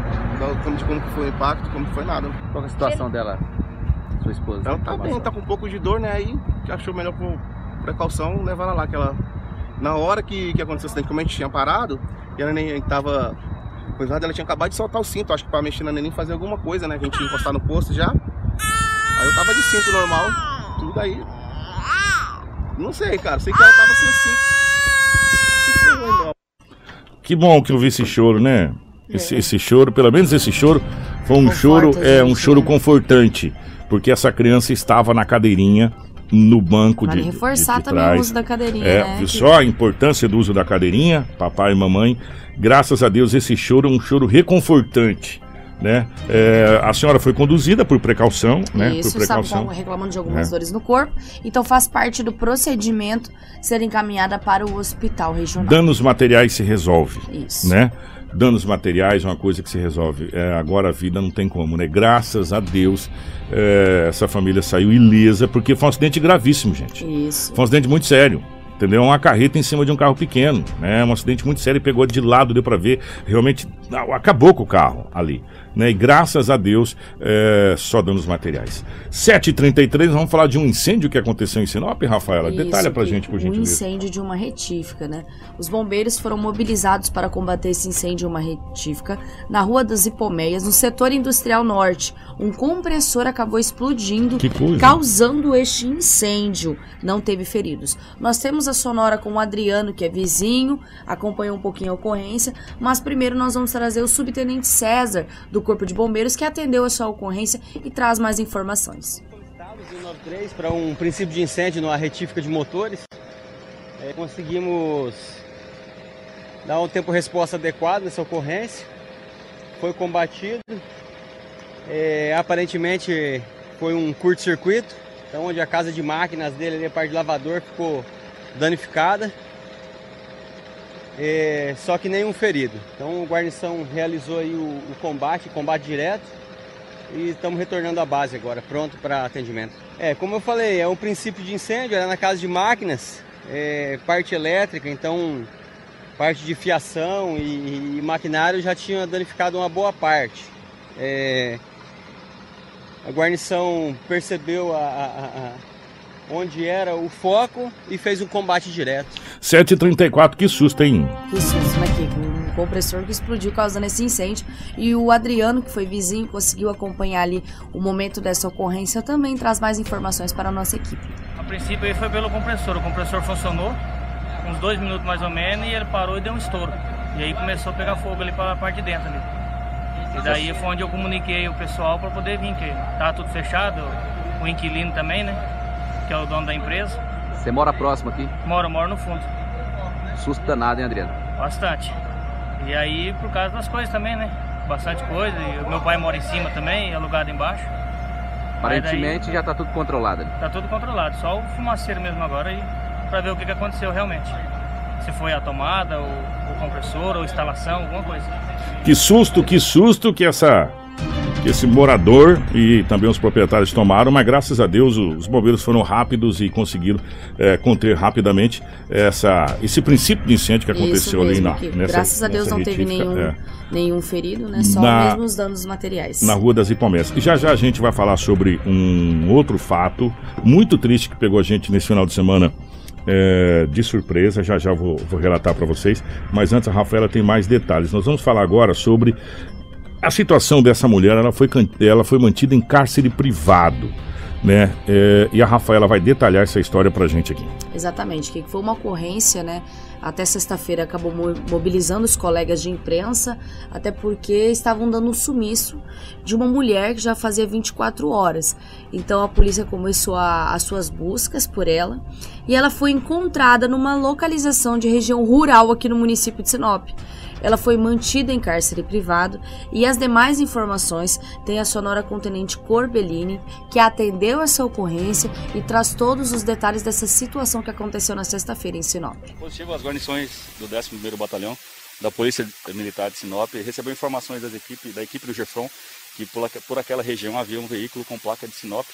de como que foi o impacto, como que foi nada. Qual é a situação dela, sua esposa? Ela tá bem, tá com um pouco de dor, né? Aí achou melhor por precaução levar ela lá, que ela. Na hora que, que aconteceu o acidente, como a gente tinha parado, e a neném tava. Coisada, ela tinha acabado de soltar o cinto, acho que pra mexer na neném fazer alguma coisa, né? A gente ia encostar no posto já. Tava de cinto normal, tudo aí. Não sei, cara, sei que ela tava sem cinto. Que bom que eu vi esse choro, né? Esse, esse choro, pelo menos esse choro, foi um choro, é um choro confortante, porque essa criança estava na cadeirinha no banco Vale de, reforçar de, de também o uso da cadeirinha, É, né? viu só a importância do uso da cadeirinha, papai e mamãe. Graças a Deus esse choro é um choro reconfortante, né? É, a senhora foi conduzida por precaução, né? Isso, por precaução. estava reclamando de algumas É. dores no corpo. Então faz parte do procedimento ser encaminhada para o hospital regional. Danos materiais se resolve. Isso. Né? Danos materiais é uma coisa que se resolve. É, agora a vida não tem como, né? Graças a Deus é, essa família saiu ilesa, porque foi um acidente gravíssimo, gente. Isso. Foi um acidente muito sério. Entendeu? Uma carreta em cima de um carro pequeno, né? Um acidente muito sério, pegou de lado, deu pra ver, realmente acabou com o carro ali, né? E graças a Deus, é, só danos materiais. 7h33, vamos falar de um incêndio que aconteceu em Sinop, Rafaela? Detalha Isso, pra que- gente, por Um gentileza. incêndio de uma retífica, né? Os bombeiros foram mobilizados para combater esse incêndio em uma retífica na Rua das Hipomeias, no setor industrial norte. Um compressor acabou explodindo, causando este incêndio. Não teve feridos. Nós temos a sonora com o Adriano, que é vizinho, acompanhou um pouquinho a ocorrência, mas primeiro nós vamos trazer o subtenente César, do Corpo de Bombeiros, que atendeu a sua ocorrência e traz mais informações. 193 para um princípio de incêndio numa retífica de motores. É, conseguimos dar um tempo-resposta adequado nessa ocorrência. Foi combatido. É, aparentemente foi um curto-circuito, então onde a casa de máquinas dele, a parte de lavador, ficou danificada. É, só que nenhum ferido. Então o guarnição realizou aí o, o combate, combate direto e estamos retornando à base agora, pronto para atendimento. É, como eu falei, é um princípio de incêndio, era na casa de máquinas, é, parte elétrica, então parte de fiação e, e maquinário já tinha danificado uma boa parte. É, a guarnição percebeu a- a- a- onde era o foco e fez um combate direto. 7h34, que susto, hein? Que susto, né, Kiko? Um compressor que explodiu causando esse incêndio. E o Adriano, que foi vizinho, conseguiu acompanhar ali o momento dessa ocorrência, também traz mais informações para a nossa equipe. A princípio aí foi pelo compressor. O compressor funcionou uns dois minutos mais ou menos e ele parou e deu um estouro. E aí começou a pegar fogo ali para a parte de dentro ali. E daí foi onde eu comuniquei o pessoal para poder vir, que tá tudo fechado, o inquilino também, né? Que é o dono da empresa. Você mora próximo aqui? Mora, mora no fundo. Susto danado, hein, Adriano? Bastante. E aí por causa das coisas também, né? Bastante coisa. E o meu pai mora em cima também, alugado embaixo. Mas daí- Aparentemente já tá tudo controlado ali. Tá tudo controlado, só o fumaceiro mesmo agora aí para ver o que, que aconteceu realmente. Se foi a tomada, o, o compressor, ou instalação, alguma coisa. Que susto, que susto que essa que esse morador e também os proprietários tomaram, mas graças a Deus os bombeiros foram rápidos e conseguiram eh, conter rapidamente essa, esse princípio de incêndio que aconteceu ali na, Kiko. nessa Graças a Deus não teve retífica, nenhum, é, nenhum ferido, né? Só Na- mesmo os danos materiais. na Rua das Ipomés. E já já a gente vai falar sobre um outro fato muito triste que pegou a gente nesse final de semana é, de surpresa. Já já vou, vou relatar para vocês. Mas antes a Rafaela tem mais detalhes. Nós vamos falar agora sobre a situação dessa mulher. Ela foi, ela foi mantida em cárcere privado. Né? É, e a Rafaela vai detalhar essa história pra gente aqui. Exatamente, que foi uma ocorrência, né? Até sexta-feira acabou mo- mobilizando os colegas de imprensa, até porque estavam dando um sumiço de uma mulher que já fazia 24 horas. Então a polícia começou a- as suas buscas por ela e ela foi encontrada numa localização de região rural aqui no município de Sinop. Ela foi mantida em cárcere privado e as demais informações tem a sonora com o Corbellini, que atendeu essa ocorrência e traz todos os detalhes dessa situação que aconteceu na sexta-feira em Sinop. Positivo, as guarnições do 11º Batalhão da Polícia Militar de Sinop recebeu informações das equipes, da equipe do Gefron que por, por aquela região havia um veículo com placa de Sinop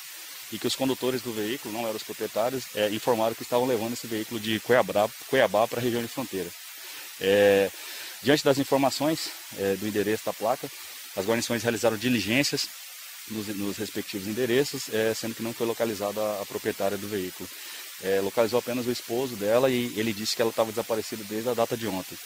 e que os condutores do veículo, não eram os proprietários, eh, informaram que estavam levando esse veículo de Cuiabá, Cuiabá para a região de fronteira. Eh, diante das informações eh, do endereço da placa, as guarnições realizaram diligências nos, nos respectivos endereços, sendo que não foi localizada a, proprietária do veículo. Localizou apenas o esposo dela e ele disse que ela estava desaparecida desde a data de ontem.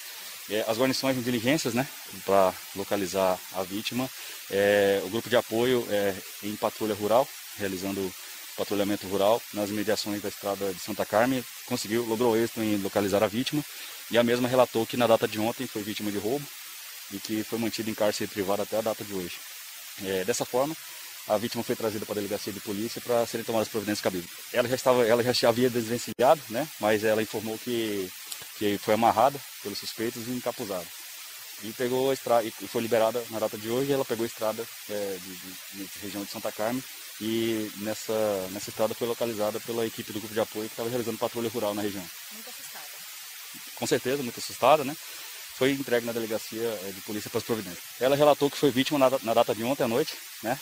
As guarnições em diligências, né, para localizar a vítima, eh, o grupo de apoio eh, em patrulha rural, realizando patrulhamento rural nas mediações da estrada de Santa Carmen, conseguiu, logrou êxito em localizar a vítima e a mesma relatou que na data de ontem foi vítima de roubo e que foi mantida em cárcere privado até a data de hoje. Eh, dessa forma, a vítima foi trazida para a delegacia de polícia para serem tomadas providências cabíveis. Ela já estava, ela já havia desvencilhado, né? Mas ela informou que que foi amarrada pelos suspeitos e encapuzada. e pegou a estrada, e foi liberada na data de hoje, ela pegou a estrada é, de, de, de região de Santa Carmen e nessa, nessa estrada foi localizada pela equipe do grupo de apoio que estava realizando patrulha rural na região. Muito assustada. Com certeza, muito assustada, né? Foi entregue na delegacia é, de polícia para as providências. Ela relatou que foi vítima na, na data de ontem à noite, né?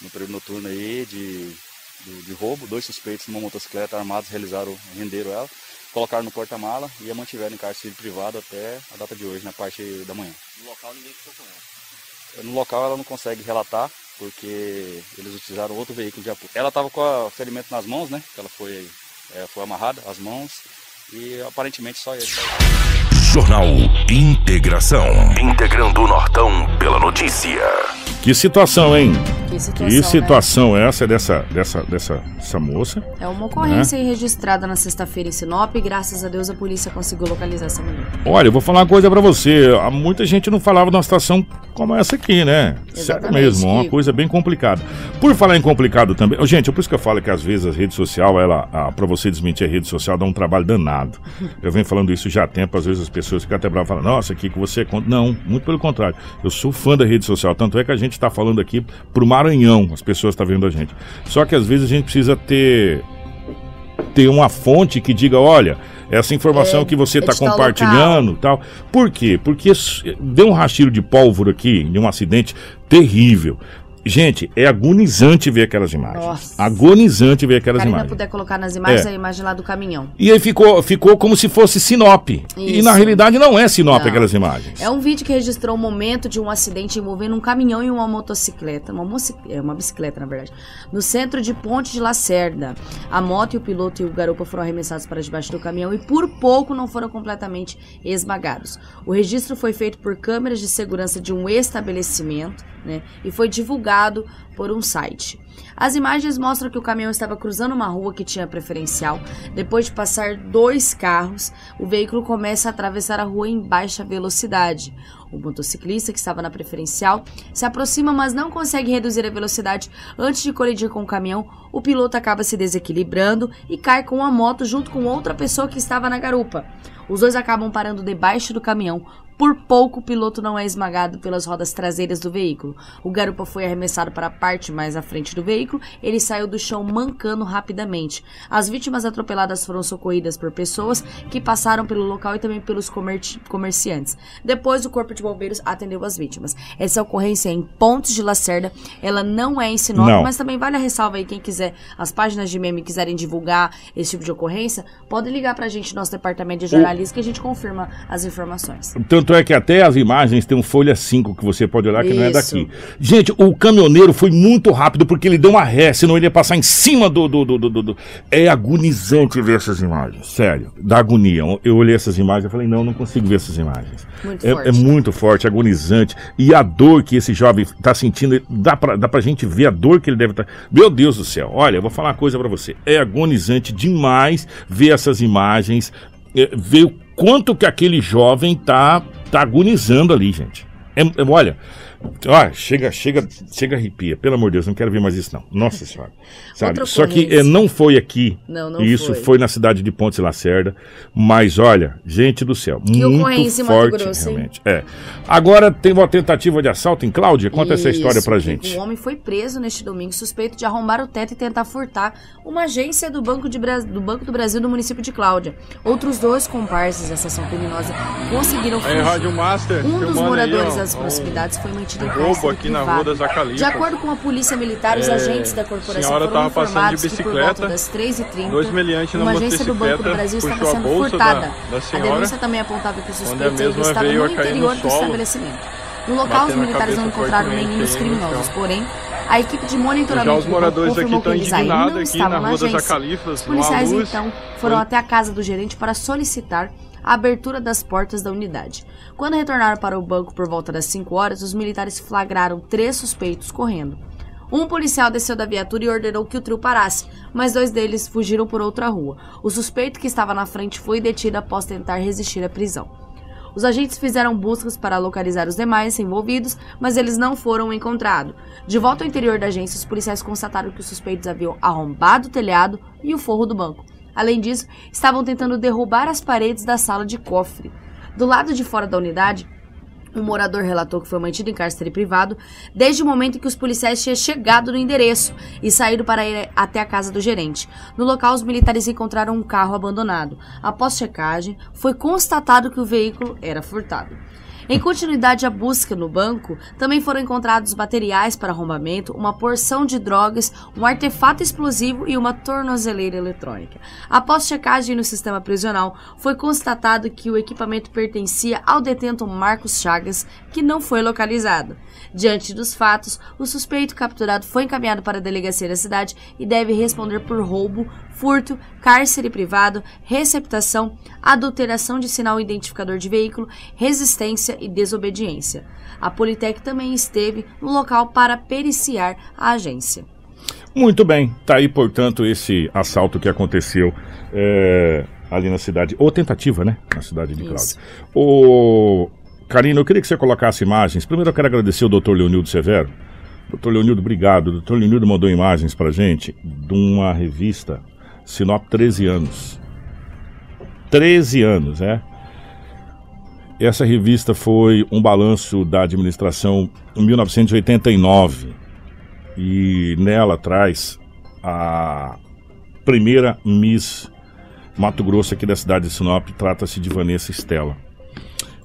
No período noturno aí de, de, de roubo. Dois suspeitos numa motocicleta armados realizaram, renderam ela, colocaram no porta-mala e a mantiveram em cárcere privado até a data de hoje, na parte da manhã. No local ninguém ficou com ela. No local ela não consegue relatar, porque eles utilizaram outro veículo de apoio. Ela estava com o ferimento nas mãos, né? Ela foi, é, foi amarrada, as mãos, e aparentemente só ele. Jornal Integração. Integrando o Nortão pela notícia. Que situação, hein? Que situação, Que né? situação é essa dessa, dessa, dessa essa moça? É uma ocorrência aí registrada na sexta-feira em Sinop e graças a Deus a polícia conseguiu localizar essa mulher. Olha, eu vou falar uma coisa pra você. Há Muita gente não falava de uma situação como essa aqui, né? Sério Exatamente, mesmo, uma Kiko. coisa bem complicada. Por falar em complicado também, gente, é por isso que eu falo que às vezes a rede social, ela, ah, pra você desmentir a rede social, dá um trabalho danado. Eu venho falando isso já há tempo, às vezes as pessoas ficam até bravas e falam, nossa, que que você é. Não, muito pelo contrário. Eu sou fã da rede social, tanto é que a gente tá falando aqui pro Maranhão, as pessoas estão vendo a gente. Só que às vezes a gente precisa ter ter uma fonte que diga, olha, essa informação É, que você é está tal compartilhando tal. Por quê? Porque deu um rastilho de pólvora aqui, de um acidente terrível. Gente, é agonizante ver aquelas imagens. Nossa. Agonizante ver aquelas Karina imagens. puder colocar nas imagens É. a imagem lá do caminhão. E aí ficou, ficou como se fosse Sinop. E Isso. na realidade não é Sinop Não. aquelas imagens. É um vídeo que registrou o momento de um acidente envolvendo um caminhão e uma motocicleta, uma, moci- é, uma bicicleta na verdade, no centro de Ponte de Lacerda. A moto e o piloto e o garupa foram arremessados para debaixo do caminhão e por pouco não foram completamente esmagados. O registro foi feito por câmeras de segurança de um estabelecimento, né, e foi divulgado por um site. As imagens mostram que o caminhão estava cruzando uma rua que tinha preferencial. Depois de passar dois carros, o veículo começa a atravessar a rua em baixa velocidade. O motociclista que estava na preferencial se aproxima, mas não consegue reduzir a velocidade antes de colidir com o caminhão. O piloto acaba se desequilibrando e cai com a moto junto com outra pessoa que estava na garupa. Os dois acabam parando debaixo do caminhão. Por pouco, o piloto não é esmagado pelas rodas traseiras do veículo. O garupa foi arremessado para a parte mais à frente do veículo. Ele saiu do chão mancando rapidamente. As vítimas atropeladas foram socorridas por pessoas que passaram pelo local e também pelos comerci- comerciantes. Depois, o corpo de bombeiros atendeu as vítimas. Essa ocorrência é em Pontes de Lacerda. Ela não é em Sinop, Não. mas também vale a ressalva aí quem quiser, as páginas de meme quiserem divulgar esse tipo de ocorrência, pode ligar pra gente, nosso departamento de jornalismo, que a gente confirma as informações. Tanto é que até as imagens tem um folha 5 que você pode olhar que não é Isso. daqui. Gente, o caminhoneiro foi muito rápido porque ele deu uma ré, senão ele ia passar em cima do. do, do, do, do- do- É agonizante ver essas imagens, sério. Da agonia. Eu olhei essas imagens e falei, não, não consigo ver essas imagens. Muito é, forte. é muito forte, agonizante. E a dor que esse jovem tá sentindo, dá pra, dá pra gente ver a dor que ele deve estar. Meu Deus do céu, olha, eu vou falar uma coisa pra você. É agonizante demais ver essas imagens, é, ver o quanto que aquele jovem tá, tá agonizando ali, gente. É, é- olha, ó, chega, chega, chega arrepia. Pelo amor de Deus, não quero ver mais isso não. Nossa senhora. Sabe? Outra Só que é, não foi aqui. Não, não Isso foi. foi. na cidade de Pontes Lacerda. Mas olha, gente do céu, Que muito forte Grosso, hein? realmente. É. Agora tem uma tentativa de assalto em Cláudia. Conta essa história Isso, pra gente. Um homem foi preso neste domingo suspeito de arrombar o teto e tentar furtar uma agência do Banco, de Bra- do Banco do Brasil no município de Cláudia. Outros dois comparsas dessa ação criminosa conseguiram Aí, fugir. Rádio Master, Um dos aí, moradores ó, das um proximidades foi mantido em roubo aqui na rua da Zacalifa. De acordo com a polícia militar, os É, agentes da a corporação foram passando de informados que por volta bicicleta, das 3h30, dois meliantes na uma agência do Banco do Brasil estava a sendo furtada. da- da a senhora, denúncia também apontava que o onde a suspeito ainda mesma estava veio no a cair no interior do estabelecimento. No local, os a militares não encontraram nenhum dos criminosos, chão. porém, a equipe de monitoramento os moradores aqui confirmou que estão eles ainda não aqui estavam na na das agência. Os policiais, então, foram até a casa do gerente para solicitar a abertura das portas da unidade. Quando retornaram para o banco por volta das 5 horas, os militares flagraram três suspeitos correndo. Um policial desceu da viatura e ordenou que o trio parasse, mas dois deles fugiram por outra rua. O suspeito que estava na frente foi detido após tentar resistir à prisão. Os agentes fizeram buscas para localizar os demais envolvidos, mas eles não foram encontrados. De volta ao interior da agência, os policiais constataram que os suspeitos haviam arrombado o telhado e o forro do banco. Além disso, estavam tentando derrubar as paredes da sala de cofre. Do lado de fora da unidade, Um morador relatou que foi mantido em cárcere privado desde o momento em que os policiais tinham chegado no endereço e saído para ir até a casa do gerente. No local, os militares encontraram um carro abandonado. Após checagem, foi constatado que o veículo era furtado. Em continuidade à busca no banco, também foram encontrados materiais para arrombamento, uma porção de drogas, um artefato explosivo e uma tornozeleira eletrônica. Após checagem no sistema prisional, foi constatado que o equipamento pertencia ao detento Marcos Chagas, que não foi localizado. Diante dos fatos, o suspeito capturado foi encaminhado para a delegacia da cidade e deve responder por roubo, furto, cárcere privado, receptação, adulteração de sinal identificador de veículo, resistência e desobediência. A Politec também esteve no local para periciar a agência. Muito bem, tá aí, portanto, esse assalto que aconteceu é, ali na cidade, ou tentativa, né? Na cidade de Cláudia. O Karina, eu queria que você colocasse imagens. Primeiro eu quero agradecer o Dr. Leonildo Severo. Dr. Leonildo, obrigado. O Dr. Leonildo mandou imagens pra gente de uma revista Sinop 13 anos. 13 anos, é? Essa revista foi um balanço da administração em 1989 e nela traz a primeira Miss Mato Grosso aqui da cidade de Sinop, trata-se de Vanessa Estela.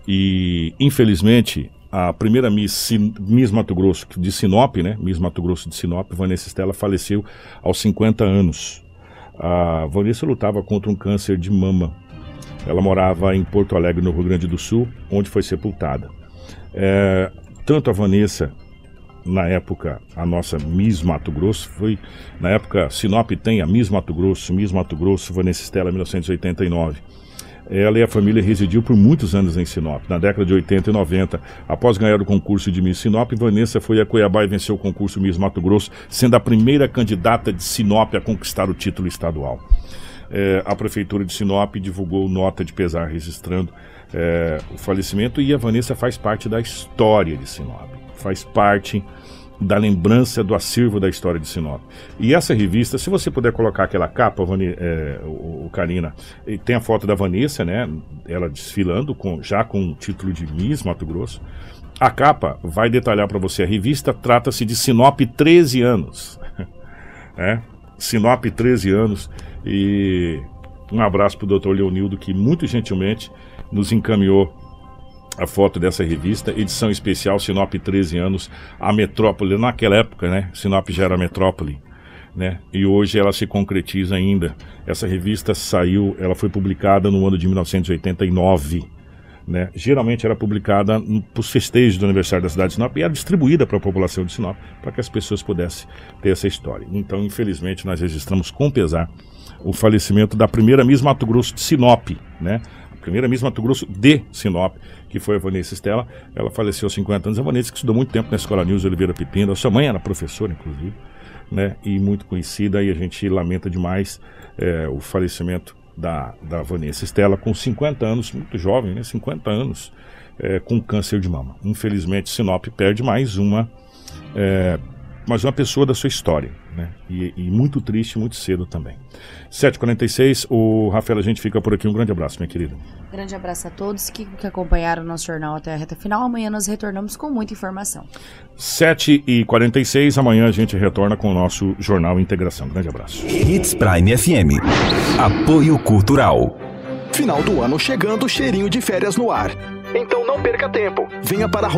E infelizmente a primeira Miss, Miss Mato Grosso de Sinop, né? Miss Mato Grosso de Sinop, Vanessa Estela, faleceu aos 50 anos. A Vanessa lutava contra um câncer de mama. Ela morava em Porto Alegre, no Rio Grande do Sul, onde foi sepultada. É, tanto a Vanessa, na época, a nossa Miss Mato Grosso, foi, na época, Sinop tem a Miss Mato Grosso, Miss Mato Grosso, Vanessa Estela, 1989. Ela e a família residiu por muitos anos em Sinop. Na década de 80 e 90, após ganhar o concurso de Miss Sinop, Vanessa foi a Cuiabá e venceu o concurso Miss Mato Grosso, sendo a primeira candidata de Sinop a conquistar o título estadual. É, a prefeitura de Sinop divulgou nota de pesar registrando é, o falecimento e a Vanessa faz parte da história de Sinop. Faz parte da lembrança do acervo da história de Sinop. E essa revista, se você puder colocar aquela capa, Vani, é, o, o Karina, tem a foto da Vanessa, né? Ela desfilando com, já com o título de Miss Mato Grosso. A capa vai detalhar para você. A revista trata-se de Sinop 13 anos. é? Sinop 13 anos. E um abraço para o Dr. Leonildo, que muito gentilmente nos encaminhou a foto dessa revista, edição especial Sinop 13 anos, a metrópole, naquela época, né? Sinop já era metrópole, né? E hoje ela se concretiza ainda. Essa revista saiu, ela foi publicada no ano de 1989. Né? Geralmente era publicada para os festejos do aniversário da cidade de Sinop e era distribuída para a população de Sinop para que as pessoas pudessem ter essa história. Então, infelizmente, nós registramos com pesar o falecimento da primeira Miss Mato Grosso de Sinop, né? primeira Miss Mato Grosso de Sinop, que foi a Vanessa Estela. Ela faleceu aos 50 anos. A Vanessa que estudou muito tempo na Escola News Oliveira Pepino. A sua mãe era professora, inclusive, né? E muito conhecida. E a gente lamenta demais é, o falecimento da, da Vanessa Estela com 50 anos, muito jovem, né? 50 anos, é, com câncer de mama. Infelizmente, Sinop perde mais uma. É, mais uma pessoa da sua história, né? E, e muito triste, muito cedo também. 7h46, o Rafael, a gente fica por aqui. Um grande abraço, minha querida. Grande abraço a todos que, que acompanharam o nosso jornal até a reta final. Amanhã nós retornamos com muita informação. 7h46, amanhã a gente retorna com o nosso Jornal Integração. Grande abraço. Hits Prime FM. Apoio Cultural. Final do ano chegando, cheirinho de férias no ar. Então não perca tempo. Venha para a